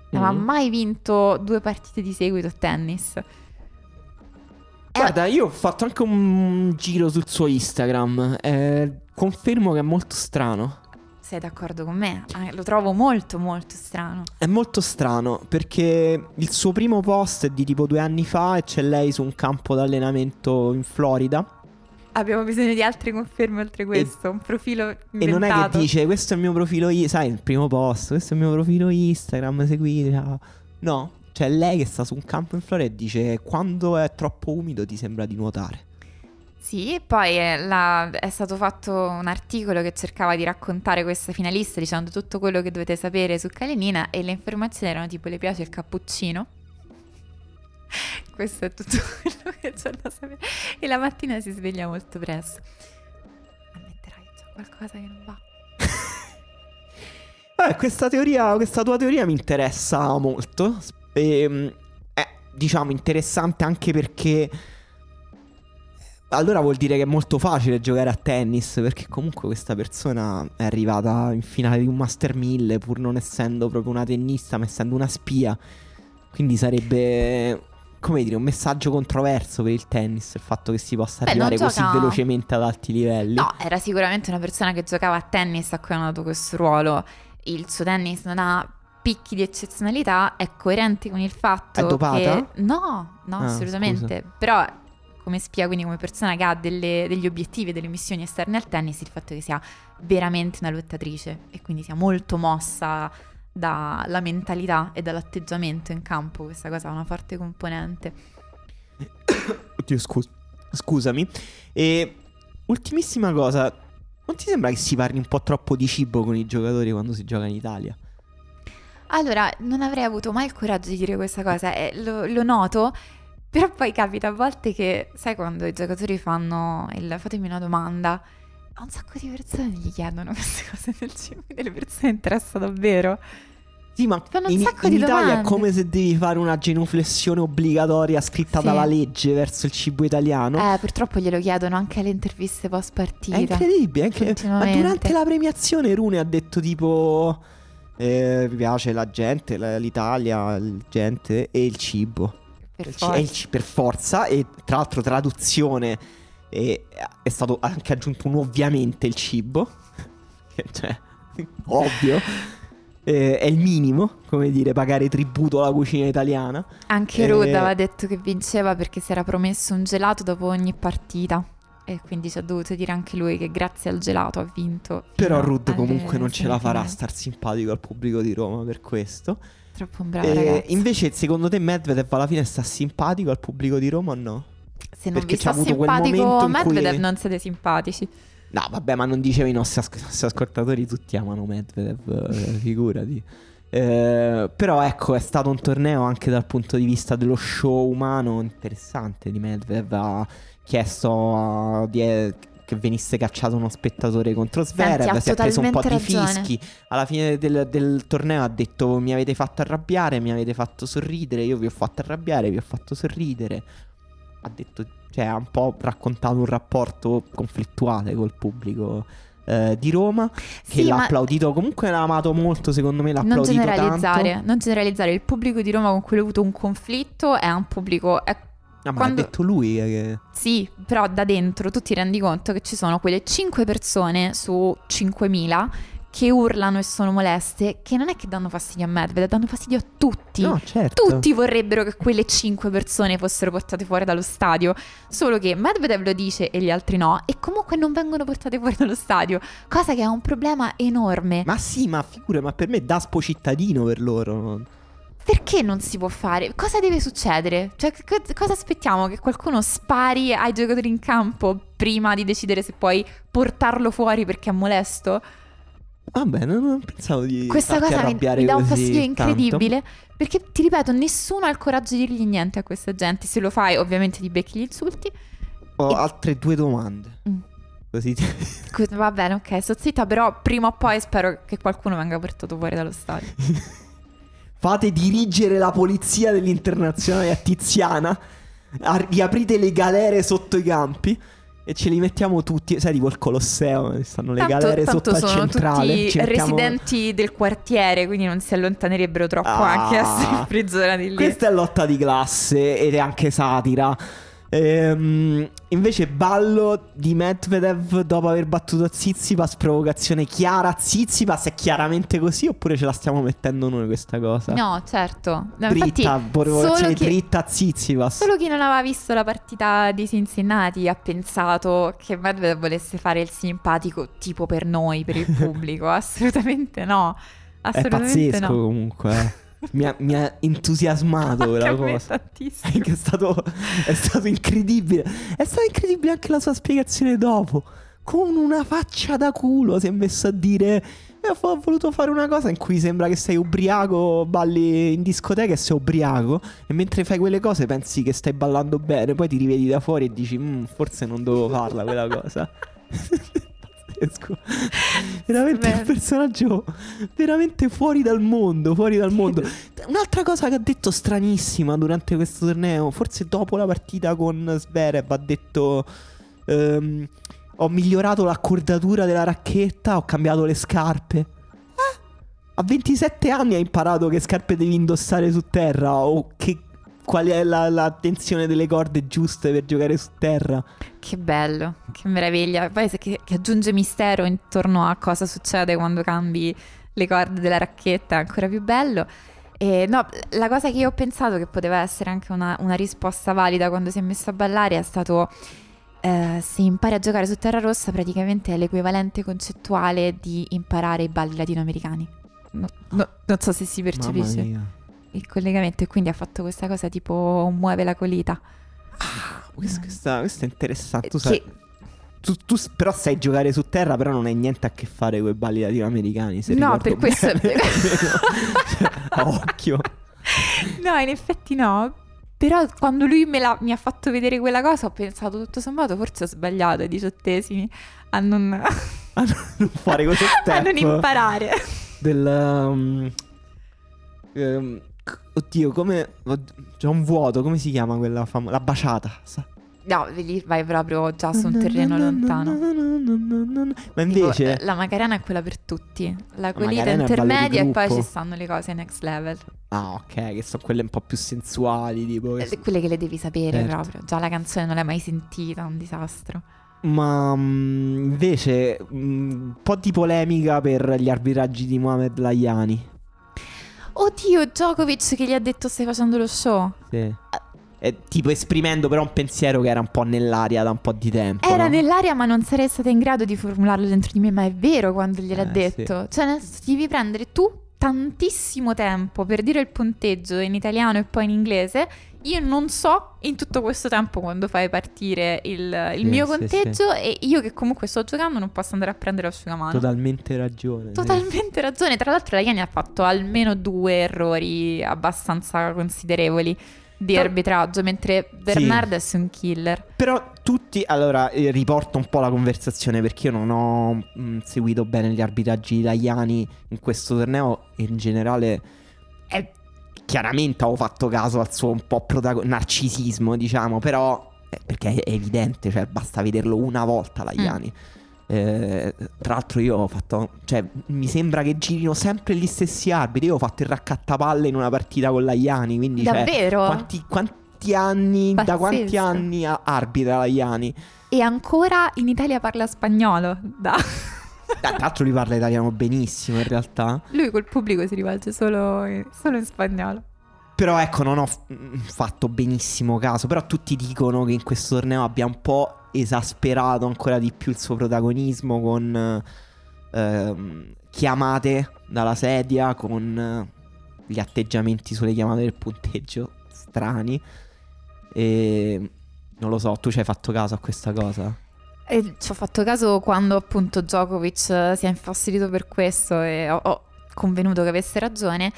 Non mm-hmm. aveva mai vinto due partite di seguito a tennis. Guarda, io ho fatto anche un giro sul suo Instagram. Eh, confermo che è molto strano. Sei d'accordo con me? Ah, lo trovo molto molto strano. È molto strano perché il suo primo post è di tipo due anni fa e c'è lei su un campo d'allenamento in Florida abbiamo bisogno di altre conferme oltre questo, e, un profilo inventato. E non è che dice questo è il mio profilo, sai, il primo post, questo è il mio profilo Instagram, seguite. No, cioè lei che sta su un campo in Florida e dice quando è troppo umido ti sembra di nuotare. Sì, poi è, la, è, stato fatto un articolo che cercava di raccontare questa finalista dicendo tutto quello che dovete sapere su Kalenina e le informazioni erano tipo le piace il cappuccino questo è tutto quello che c'è da sapere. E la mattina si sveglia molto presto. Ammetterai, c'è qualcosa che non va. Vabbè, questa teoria, questa tua teoria mi interessa molto. E, ehm, è, diciamo, interessante anche perché... Allora vuol dire che è molto facile giocare a tennis perché comunque questa persona è arrivata in finale di un Master 1000 pur non essendo proprio una tennista ma essendo una spia. Quindi sarebbe come dire, un messaggio controverso per il tennis, il fatto che si possa Beh, arrivare così velocemente ad alti livelli. No, era sicuramente una persona che giocava a tennis a cui hanno dato questo ruolo. Il suo tennis non ha picchi di eccezionalità, è coerente con il fatto è dopata? che... No, no, ah, assolutamente. Scusa. Però come spia, quindi come persona che ha delle, degli obiettivi e delle missioni esterne al tennis, il fatto che sia veramente una lottatrice e quindi sia molto mossa dalla mentalità e dall'atteggiamento in campo, questa cosa ha una forte componente. Oddio, scus- scusami. E ultimissima cosa, non ti sembra che si parli un po' troppo di cibo con i giocatori quando si gioca in Italia? Allora, non avrei avuto mai il coraggio di dire questa cosa, eh, lo, lo, noto, però poi capita a volte che, sai quando i giocatori fanno il fatemi una domanda, a un sacco di persone gli chiedono queste cose del cibo, delle persone interessa davvero. Sì, ma in, in Italia è come se devi fare una genuflessione obbligatoria scritta sì. dalla legge verso il cibo italiano. Eh, purtroppo glielo chiedono anche alle interviste post partita. È incredibile, è incredibile. Ma durante la premiazione Rune ha detto tipo... Eh, mi piace la gente, l'Italia, la gente e il cibo. Per forza. Il, per forza. E tra l'altro traduzione e è stato anche aggiunto un ovviamente il cibo. cioè, ovvio eh, è il minimo, come dire, pagare tributo alla cucina italiana. Anche eh, Rud aveva detto che vinceva perché si era promesso un gelato dopo ogni partita. E quindi ci ha dovuto dire anche lui che grazie al gelato ha vinto. Però Rud comunque non ce la farà a star simpatico al pubblico di Roma per questo. Troppo un bravo eh, Invece, secondo te Medvedev alla fine sta simpatico al pubblico di Roma o no? Se non Perché vi sta simpatico Medvedev cui... non siete simpatici. No, vabbè, ma non dicevo i nostri, as- nostri ascoltatori tutti amano Medvedev, eh, figurati. Eh, però ecco, è stato un torneo anche dal punto di vista dello show umano interessante di Medvedev. Ha chiesto a- di- eh, che venisse cacciato uno spettatore contro Zverev, si è preso un po' di ragione. fischi. Alla fine del, del torneo ha detto mi avete fatto arrabbiare, mi avete fatto sorridere, io vi ho fatto arrabbiare, vi ho fatto sorridere. Ha detto, cioè ha un po' raccontato un rapporto conflittuale col pubblico eh, di Roma che Sì, l'ha applaudito, comunque l'ha amato molto, secondo me l'ha non applaudito generalizzare, tanto. non generalizzare. Il pubblico di Roma con cui ho avuto un conflitto è un pubblico... è- Ah, ma quando- ha detto lui che... Sì, però da dentro tu ti rendi conto che ci sono quelle 5 persone su 5.000 che urlano e sono moleste, che non è che danno fastidio a Medvedev, danno fastidio a tutti. No, certo. Tutti vorrebbero che quelle 5 persone fossero portate fuori dallo stadio, solo che Medvedev lo dice e gli altri no, e comunque non vengono portate fuori dallo stadio, cosa che è un problema enorme. Ma sì, ma figura, ma per me è daspo cittadino per loro. Perché non si può fare? Cosa deve succedere? Cioè, co- cosa aspettiamo? Che qualcuno spari ai giocatori in campo prima di decidere se puoi portarlo fuori perché è molesto? Vabbè, non, non pensavo di Questa cosa mi, mi dà un fastidio tanto. incredibile. Perché ti ripeto, nessuno ha il coraggio di dirgli niente a questa gente. Se lo fai, ovviamente ti becchi gli insulti. Ho E- altre due domande. Mm. Così ti... Va bene, ok, sto zitta, però prima o poi spero che qualcuno venga portato fuori dallo stadio. Fate dirigere la polizia dell'internazionale a Tiziana. a- riaprite le galere sotto i campi. E ce li mettiamo tutti. Sai, tipo il Colosseo. ci Stanno le galere tanto sotto al centrale. tutti ci mettiamo- residenti del quartiere, quindi non si allontanerebbero troppo Ah, anche a essere imprigionati lì. Questa è lotta di classe ed è anche satira. Ehm, invece ballo di Medvedev dopo aver battuto Zizipas, provocazione chiara. Zizipas è chiaramente così oppure ce la stiamo mettendo noi questa cosa? No, certo. No, dritta, provocazione chi, dritta Zizipas. solo chi non aveva visto la partita di Cincinnati ha pensato che Medvedev volesse fare il simpatico tipo per noi, per il pubblico. Assolutamente no. È Assolutamente pazzesco no. comunque. Mi, ha, mi ha entusiasmato Anche quella cosa. tantissimo. È stato, è stato incredibile. È stato incredibile anche la sua spiegazione dopo. Con una faccia da culo si è messo a dire. "Eh, Ho voluto fare una cosa in cui sembra che sei ubriaco, balli in discoteca e sei ubriaco. E mentre fai quelle cose pensi che stai ballando bene. Poi ti rivedi da fuori e dici: "Mm, Forse non dovevo farla quella cosa. Pazzesco. Veramente Bene. un personaggio veramente fuori dal mondo, fuori dal mondo. Un'altra cosa che ha detto stranissima durante questo torneo, forse dopo la partita con Zverev, ha detto ehm, ho migliorato l'accordatura della racchetta, ho cambiato le scarpe. Eh? A 27 anni hai imparato che scarpe devi indossare su terra o che, qual è la, la tensione delle corde giuste per giocare su terra. Che bello, che meraviglia. Poi che, che aggiunge mistero intorno a cosa succede quando cambi le corde della racchetta, è ancora più bello. E no, la cosa che io ho pensato che poteva essere anche una, una risposta valida quando si è messo a ballare è stato eh, se impari a giocare su terra rossa praticamente è l'equivalente concettuale di imparare i balli latinoamericani. No- no- non so se si Mamma percepisce mia. Il collegamento e quindi ha fatto questa cosa tipo muove la colita. Questa, questa- questa è interessante. Tu Che- sai, tu, tu s- però sai giocare su terra, però non hai niente a che fare con i balli latinoamericani. Se No, per questo- bene. Cioè, a occhio. No, in effetti no. Però quando lui me l'ha- mi ha fatto vedere quella cosa ho pensato tutto sommato forse ho sbagliato ai diciottesimi a non, A non fare questo a step non imparare. del um, c- oddio, come c'è un vuoto, come si chiama quella famosa la baciata, sa? No, lì vai proprio già su un terreno lontano. Ma Tipo, invece la Macarena è quella per tutti. La di intermedia e poi ci stanno le cose next level. Ah, ok, che sono quelle un po' più sensuali, tipo che Eh, Quelle che le devi sapere Certo. proprio. Già la canzone non l'hai mai sentita, un disastro. Ma mm, invece mm, un po' di polemica per gli arbitraggi di Mohamed Laiani. Oddio, Djokovic che gli ha detto stai facendo lo show. Sì. Eh, tipo esprimendo però un pensiero che era un po' nell'aria da un po' di tempo. Era no? nell'aria, ma non sarei stata in grado di formularlo dentro di me. Ma è vero quando gliel'ha Eh, detto. Cioè, nel senso, devi prendere tu tantissimo tempo per dire il punteggio in italiano e poi in inglese. Io non so in tutto questo tempo quando fai partire il, il Sì, mio sì, conteggio e io che comunque sto giocando non posso andare a prendere l'asciugamano. Totalmente ragione. sì. Totalmente ragione. Tra l'altro, la Iani ha fatto almeno due errori abbastanza considerevoli di No. arbitraggio, mentre Bernardes è un killer. Però tutti, allora eh, riporto un po' la conversazione perché io non ho mh, seguito bene gli arbitraggi italiani in questo torneo e in generale eh, chiaramente ho fatto caso al suo un po' protago- narcisismo, diciamo, però eh, perché è evidente, cioè basta vederlo una volta la Mm. Eh, tra l'altro io ho fatto, cioè mi sembra che girino sempre gli stessi arbitri, io ho fatto il raccattapalle in una partita con la Iani, quindi cioè, Davvero? quanti, quanti anni, da quanti Pazzesco. anni arbitra la Iani? E ancora in Italia parla spagnolo. Da. Tra l'altro lui parla italiano benissimo in realtà. Lui col pubblico si rivolge solo in, solo in spagnolo. Però ecco, non ho f- mm, fatto benissimo caso. Però tutti dicono che in questo torneo abbia un po' esasperato ancora di più il suo protagonismo con eh, ehm, chiamate dalla sedia, con eh, gli atteggiamenti sulle chiamate del punteggio strani. E non lo so, tu ci hai fatto caso a questa cosa? E ci ho fatto caso quando appunto Djokovic eh, si è infastidito per questo e ho, ho convenuto che avesse ragione.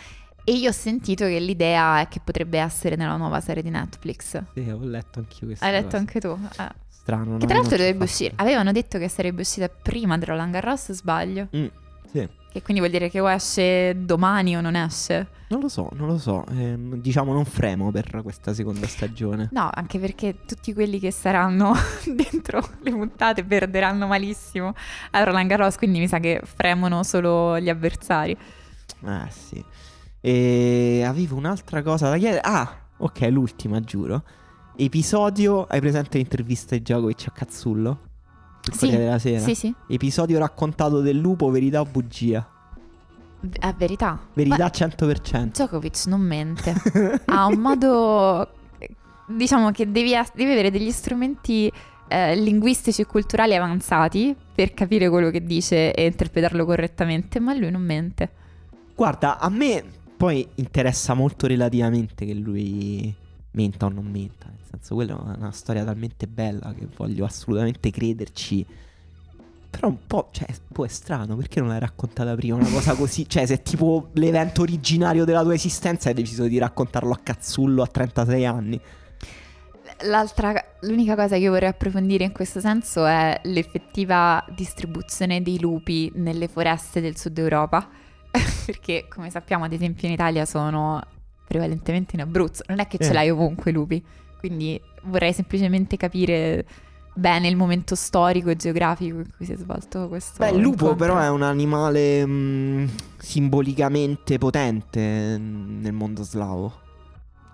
E io ho sentito che l'idea è che potrebbe essere nella nuova serie di Netflix. Sì, ho letto anch'io questa Hai letto cosa. anche tu? Eh. Strano. Che tra l'altro dovrebbe uscire. Avevano detto che sarebbe uscita prima del Roland Garros, sbaglio. Mm, sì. Che quindi vuol dire che o esce domani o non esce. Non lo so, non lo so. Ehm, diciamo non fremo per questa seconda stagione. No, anche perché tutti quelli che saranno dentro le puntate perderanno malissimo a Roland Garros, quindi mi sa che fremono solo gli avversari. Eh sì. E avevo un'altra cosa da chiedere. Ah, ok, l'ultima, giuro. Episodio. Hai presente l'intervista di Djokovic a Cazzullo? Sul Sì, Corriere della Sera? Sì, sì, Episodio raccontato del lupo, verità o bugia? è verità. Verità Ma 100%. Djokovic non mente. ha un modo, diciamo che devi, devi avere degli strumenti eh, linguistici e culturali avanzati per capire quello che dice e interpretarlo correttamente, ma lui non mente. Guarda, a me poi interessa molto relativamente che lui menta o non menta. Nel senso, quella è una storia talmente bella che voglio assolutamente crederci. Però un po', cioè, un po' è strano, perché non l'hai raccontata prima una cosa così? Cioè, se è tipo l'evento originario della tua esistenza hai deciso di raccontarlo a cazzullo a 36 anni. L'altra, l'unica cosa che vorrei approfondire in questo senso è l'effettiva distribuzione dei lupi nelle foreste del sud Europa. Perché, come sappiamo, ad esempio in Italia sono prevalentemente in Abruzzo. Non è che ce Eh. l'hai ovunque lupi. Quindi vorrei semplicemente capire bene il momento storico e geografico in cui si è svolto questo. Beh, il lupo incontro. però è un animale mh, simbolicamente potente nel mondo slavo.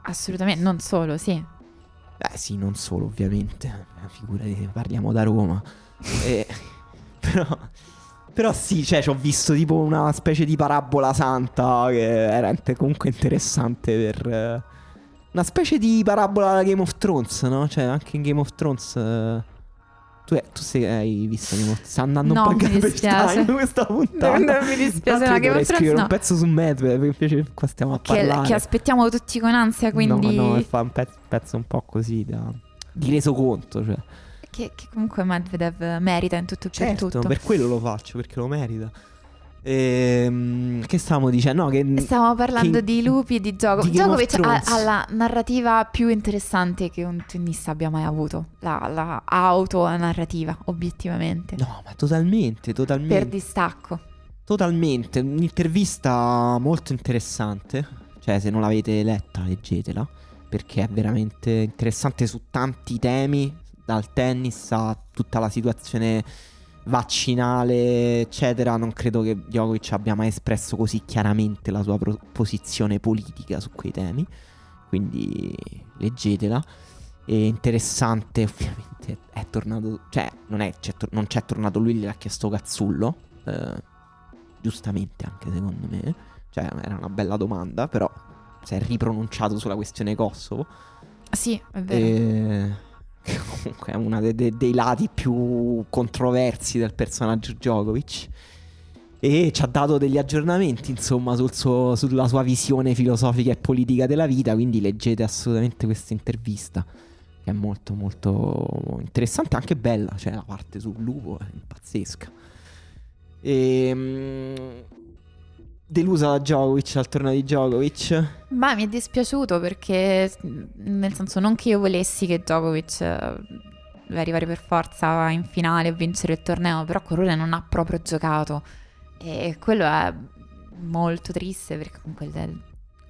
Assolutamente, non solo, sì. Beh sì, non solo ovviamente, figurati, parliamo da Roma. Eh, però, però sì, cioè ci ho visto tipo una specie di parabola santa che era comunque interessante per... una specie di parabola da Game of Thrones, no? Cioè anche in Game of Thrones... tu, hai- tu sei, hai visto Game of Thrones? Sta andando No, un po' dispiace. time questa puntata. Non- non mi dispiace, no, Game of Thrones no. un pezzo su Medvedev, invece qua stiamo a Che, parlare. che aspettiamo tutti con ansia, quindi... No, no, fa un pezzo, pezzo un po' così da... di resoconto, cioè. Che, che comunque Medvedev merita in tutto e per Certo, tutto. per quello lo faccio, perché lo merita. Ehm, che stavamo dicendo? No, che... Stiamo parlando che- di lupi e di gioco. di Djokovic ha, ha la narrativa più interessante che un tennista abbia mai avuto. La, la auto-narrativa, obiettivamente. No, ma totalmente, totalmente. Per distacco. Totalmente, un'intervista molto interessante. Cioè, se non l'avete letta, leggetela. Perché è veramente interessante su tanti temi, dal tennis a tutta la situazione vaccinale, eccetera. Non credo che Djokovic abbia mai espresso così chiaramente la sua pro- posizione politica su quei temi. Quindi leggetela. E interessante, ovviamente, è tornato. Cioè, non, è, c'è tor- non c'è tornato lui, gliel'ha chiesto Cazzullo. eh, giustamente anche secondo me. Cioè, era una bella domanda, però si è ripronunciato sulla questione Kosovo. Sì, è vero. E... che comunque è uno dei lati più controversi del personaggio Djokovic. e ci ha dato degli aggiornamenti, insomma, sul suo- sulla sua visione filosofica e politica della vita. Quindi leggete assolutamente questa intervista, che è molto, molto interessante, anche bella. Cioè, la parte sul lupo è pazzesca. Ehm, delusa da Djokovic al torneo di Djokovic. Ma mi è dispiaciuto perché, nel senso, non che io volessi che Djokovic eh, deve arrivare per forza in finale e vincere il torneo, però con Rune non ha proprio giocato. E quello è molto triste perché comunque il-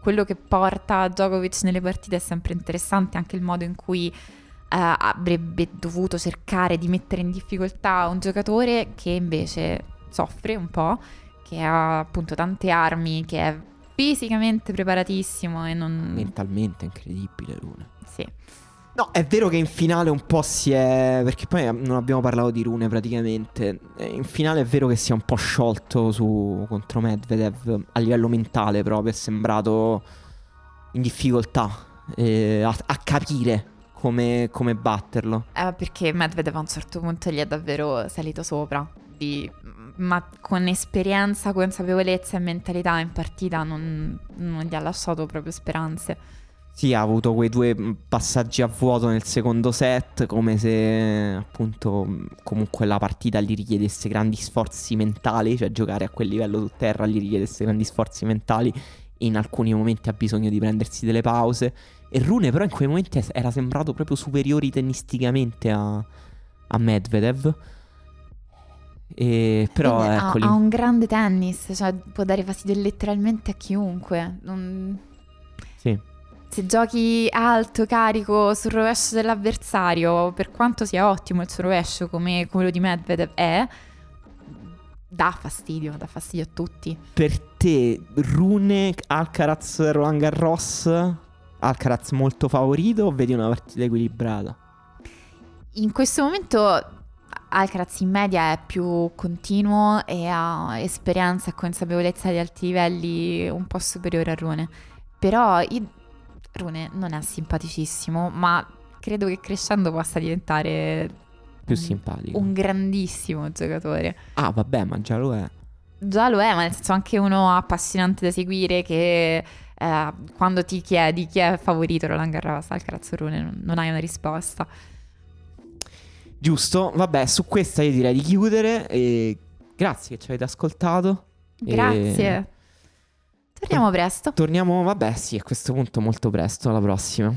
quello che porta Djokovic nelle partite è sempre interessante, anche il modo in cui eh, avrebbe dovuto cercare di mettere in difficoltà un giocatore che invece soffre un po', che ha appunto tante armi, che è fisicamente preparatissimo e non... Mentalmente incredibile, Rune. Sì. No, è vero che in finale un po' si è. Perché poi non abbiamo parlato di Rune praticamente. Eh, In finale è vero che si è un po' sciolto su contro Medvedev a livello mentale proprio. È sembrato in difficoltà eh, a, a capire come, come batterlo. Eh, perché Medvedev a un certo punto gli è davvero salito sopra. Di- ma con esperienza, consapevolezza e mentalità in partita non, non gli ha lasciato proprio speranze. Sì, ha avuto quei due passaggi a vuoto nel secondo set, come se appunto comunque la partita gli richiedesse grandi sforzi mentali, cioè giocare a quel livello su terra gli richiedesse grandi sforzi mentali. In alcuni momenti ha bisogno di prendersi delle pause. E Rune, però, in quei momenti era sembrato proprio superiori tennisticamente a, a Medvedev. E però ha, ecco ha un grande tennis, cioè può dare fastidio letteralmente a chiunque. Non- Sì. Se giochi alto, carico sul rovescio dell'avversario, per quanto sia ottimo il suo rovescio come quello di Medvedev è, dà fastidio, dà fastidio a tutti. Per te, Rune, Alcaraz, Roland Garros, Alcaraz molto favorito o vedi una partita equilibrata? In questo momento Alcaraz in media è più continuo e ha esperienza e consapevolezza di alti livelli un po' superiore a Rune. Però il- Rune non è simpaticissimo, ma credo che crescendo possa diventare Più un- simpatico. un grandissimo giocatore. Ah, vabbè, ma già lo è. Già lo è, ma nel senso anche uno appassionante da seguire che eh, quando ti chiedi chi è favorito Roland Garros, Alcaraz Rune, non, non hai una risposta. Giusto, vabbè, su questa io direi di chiudere. E grazie che ci avete ascoltato. E- Grazie. Torniamo presto. Torniamo, vabbè, sì, a questo punto molto presto. Alla prossima.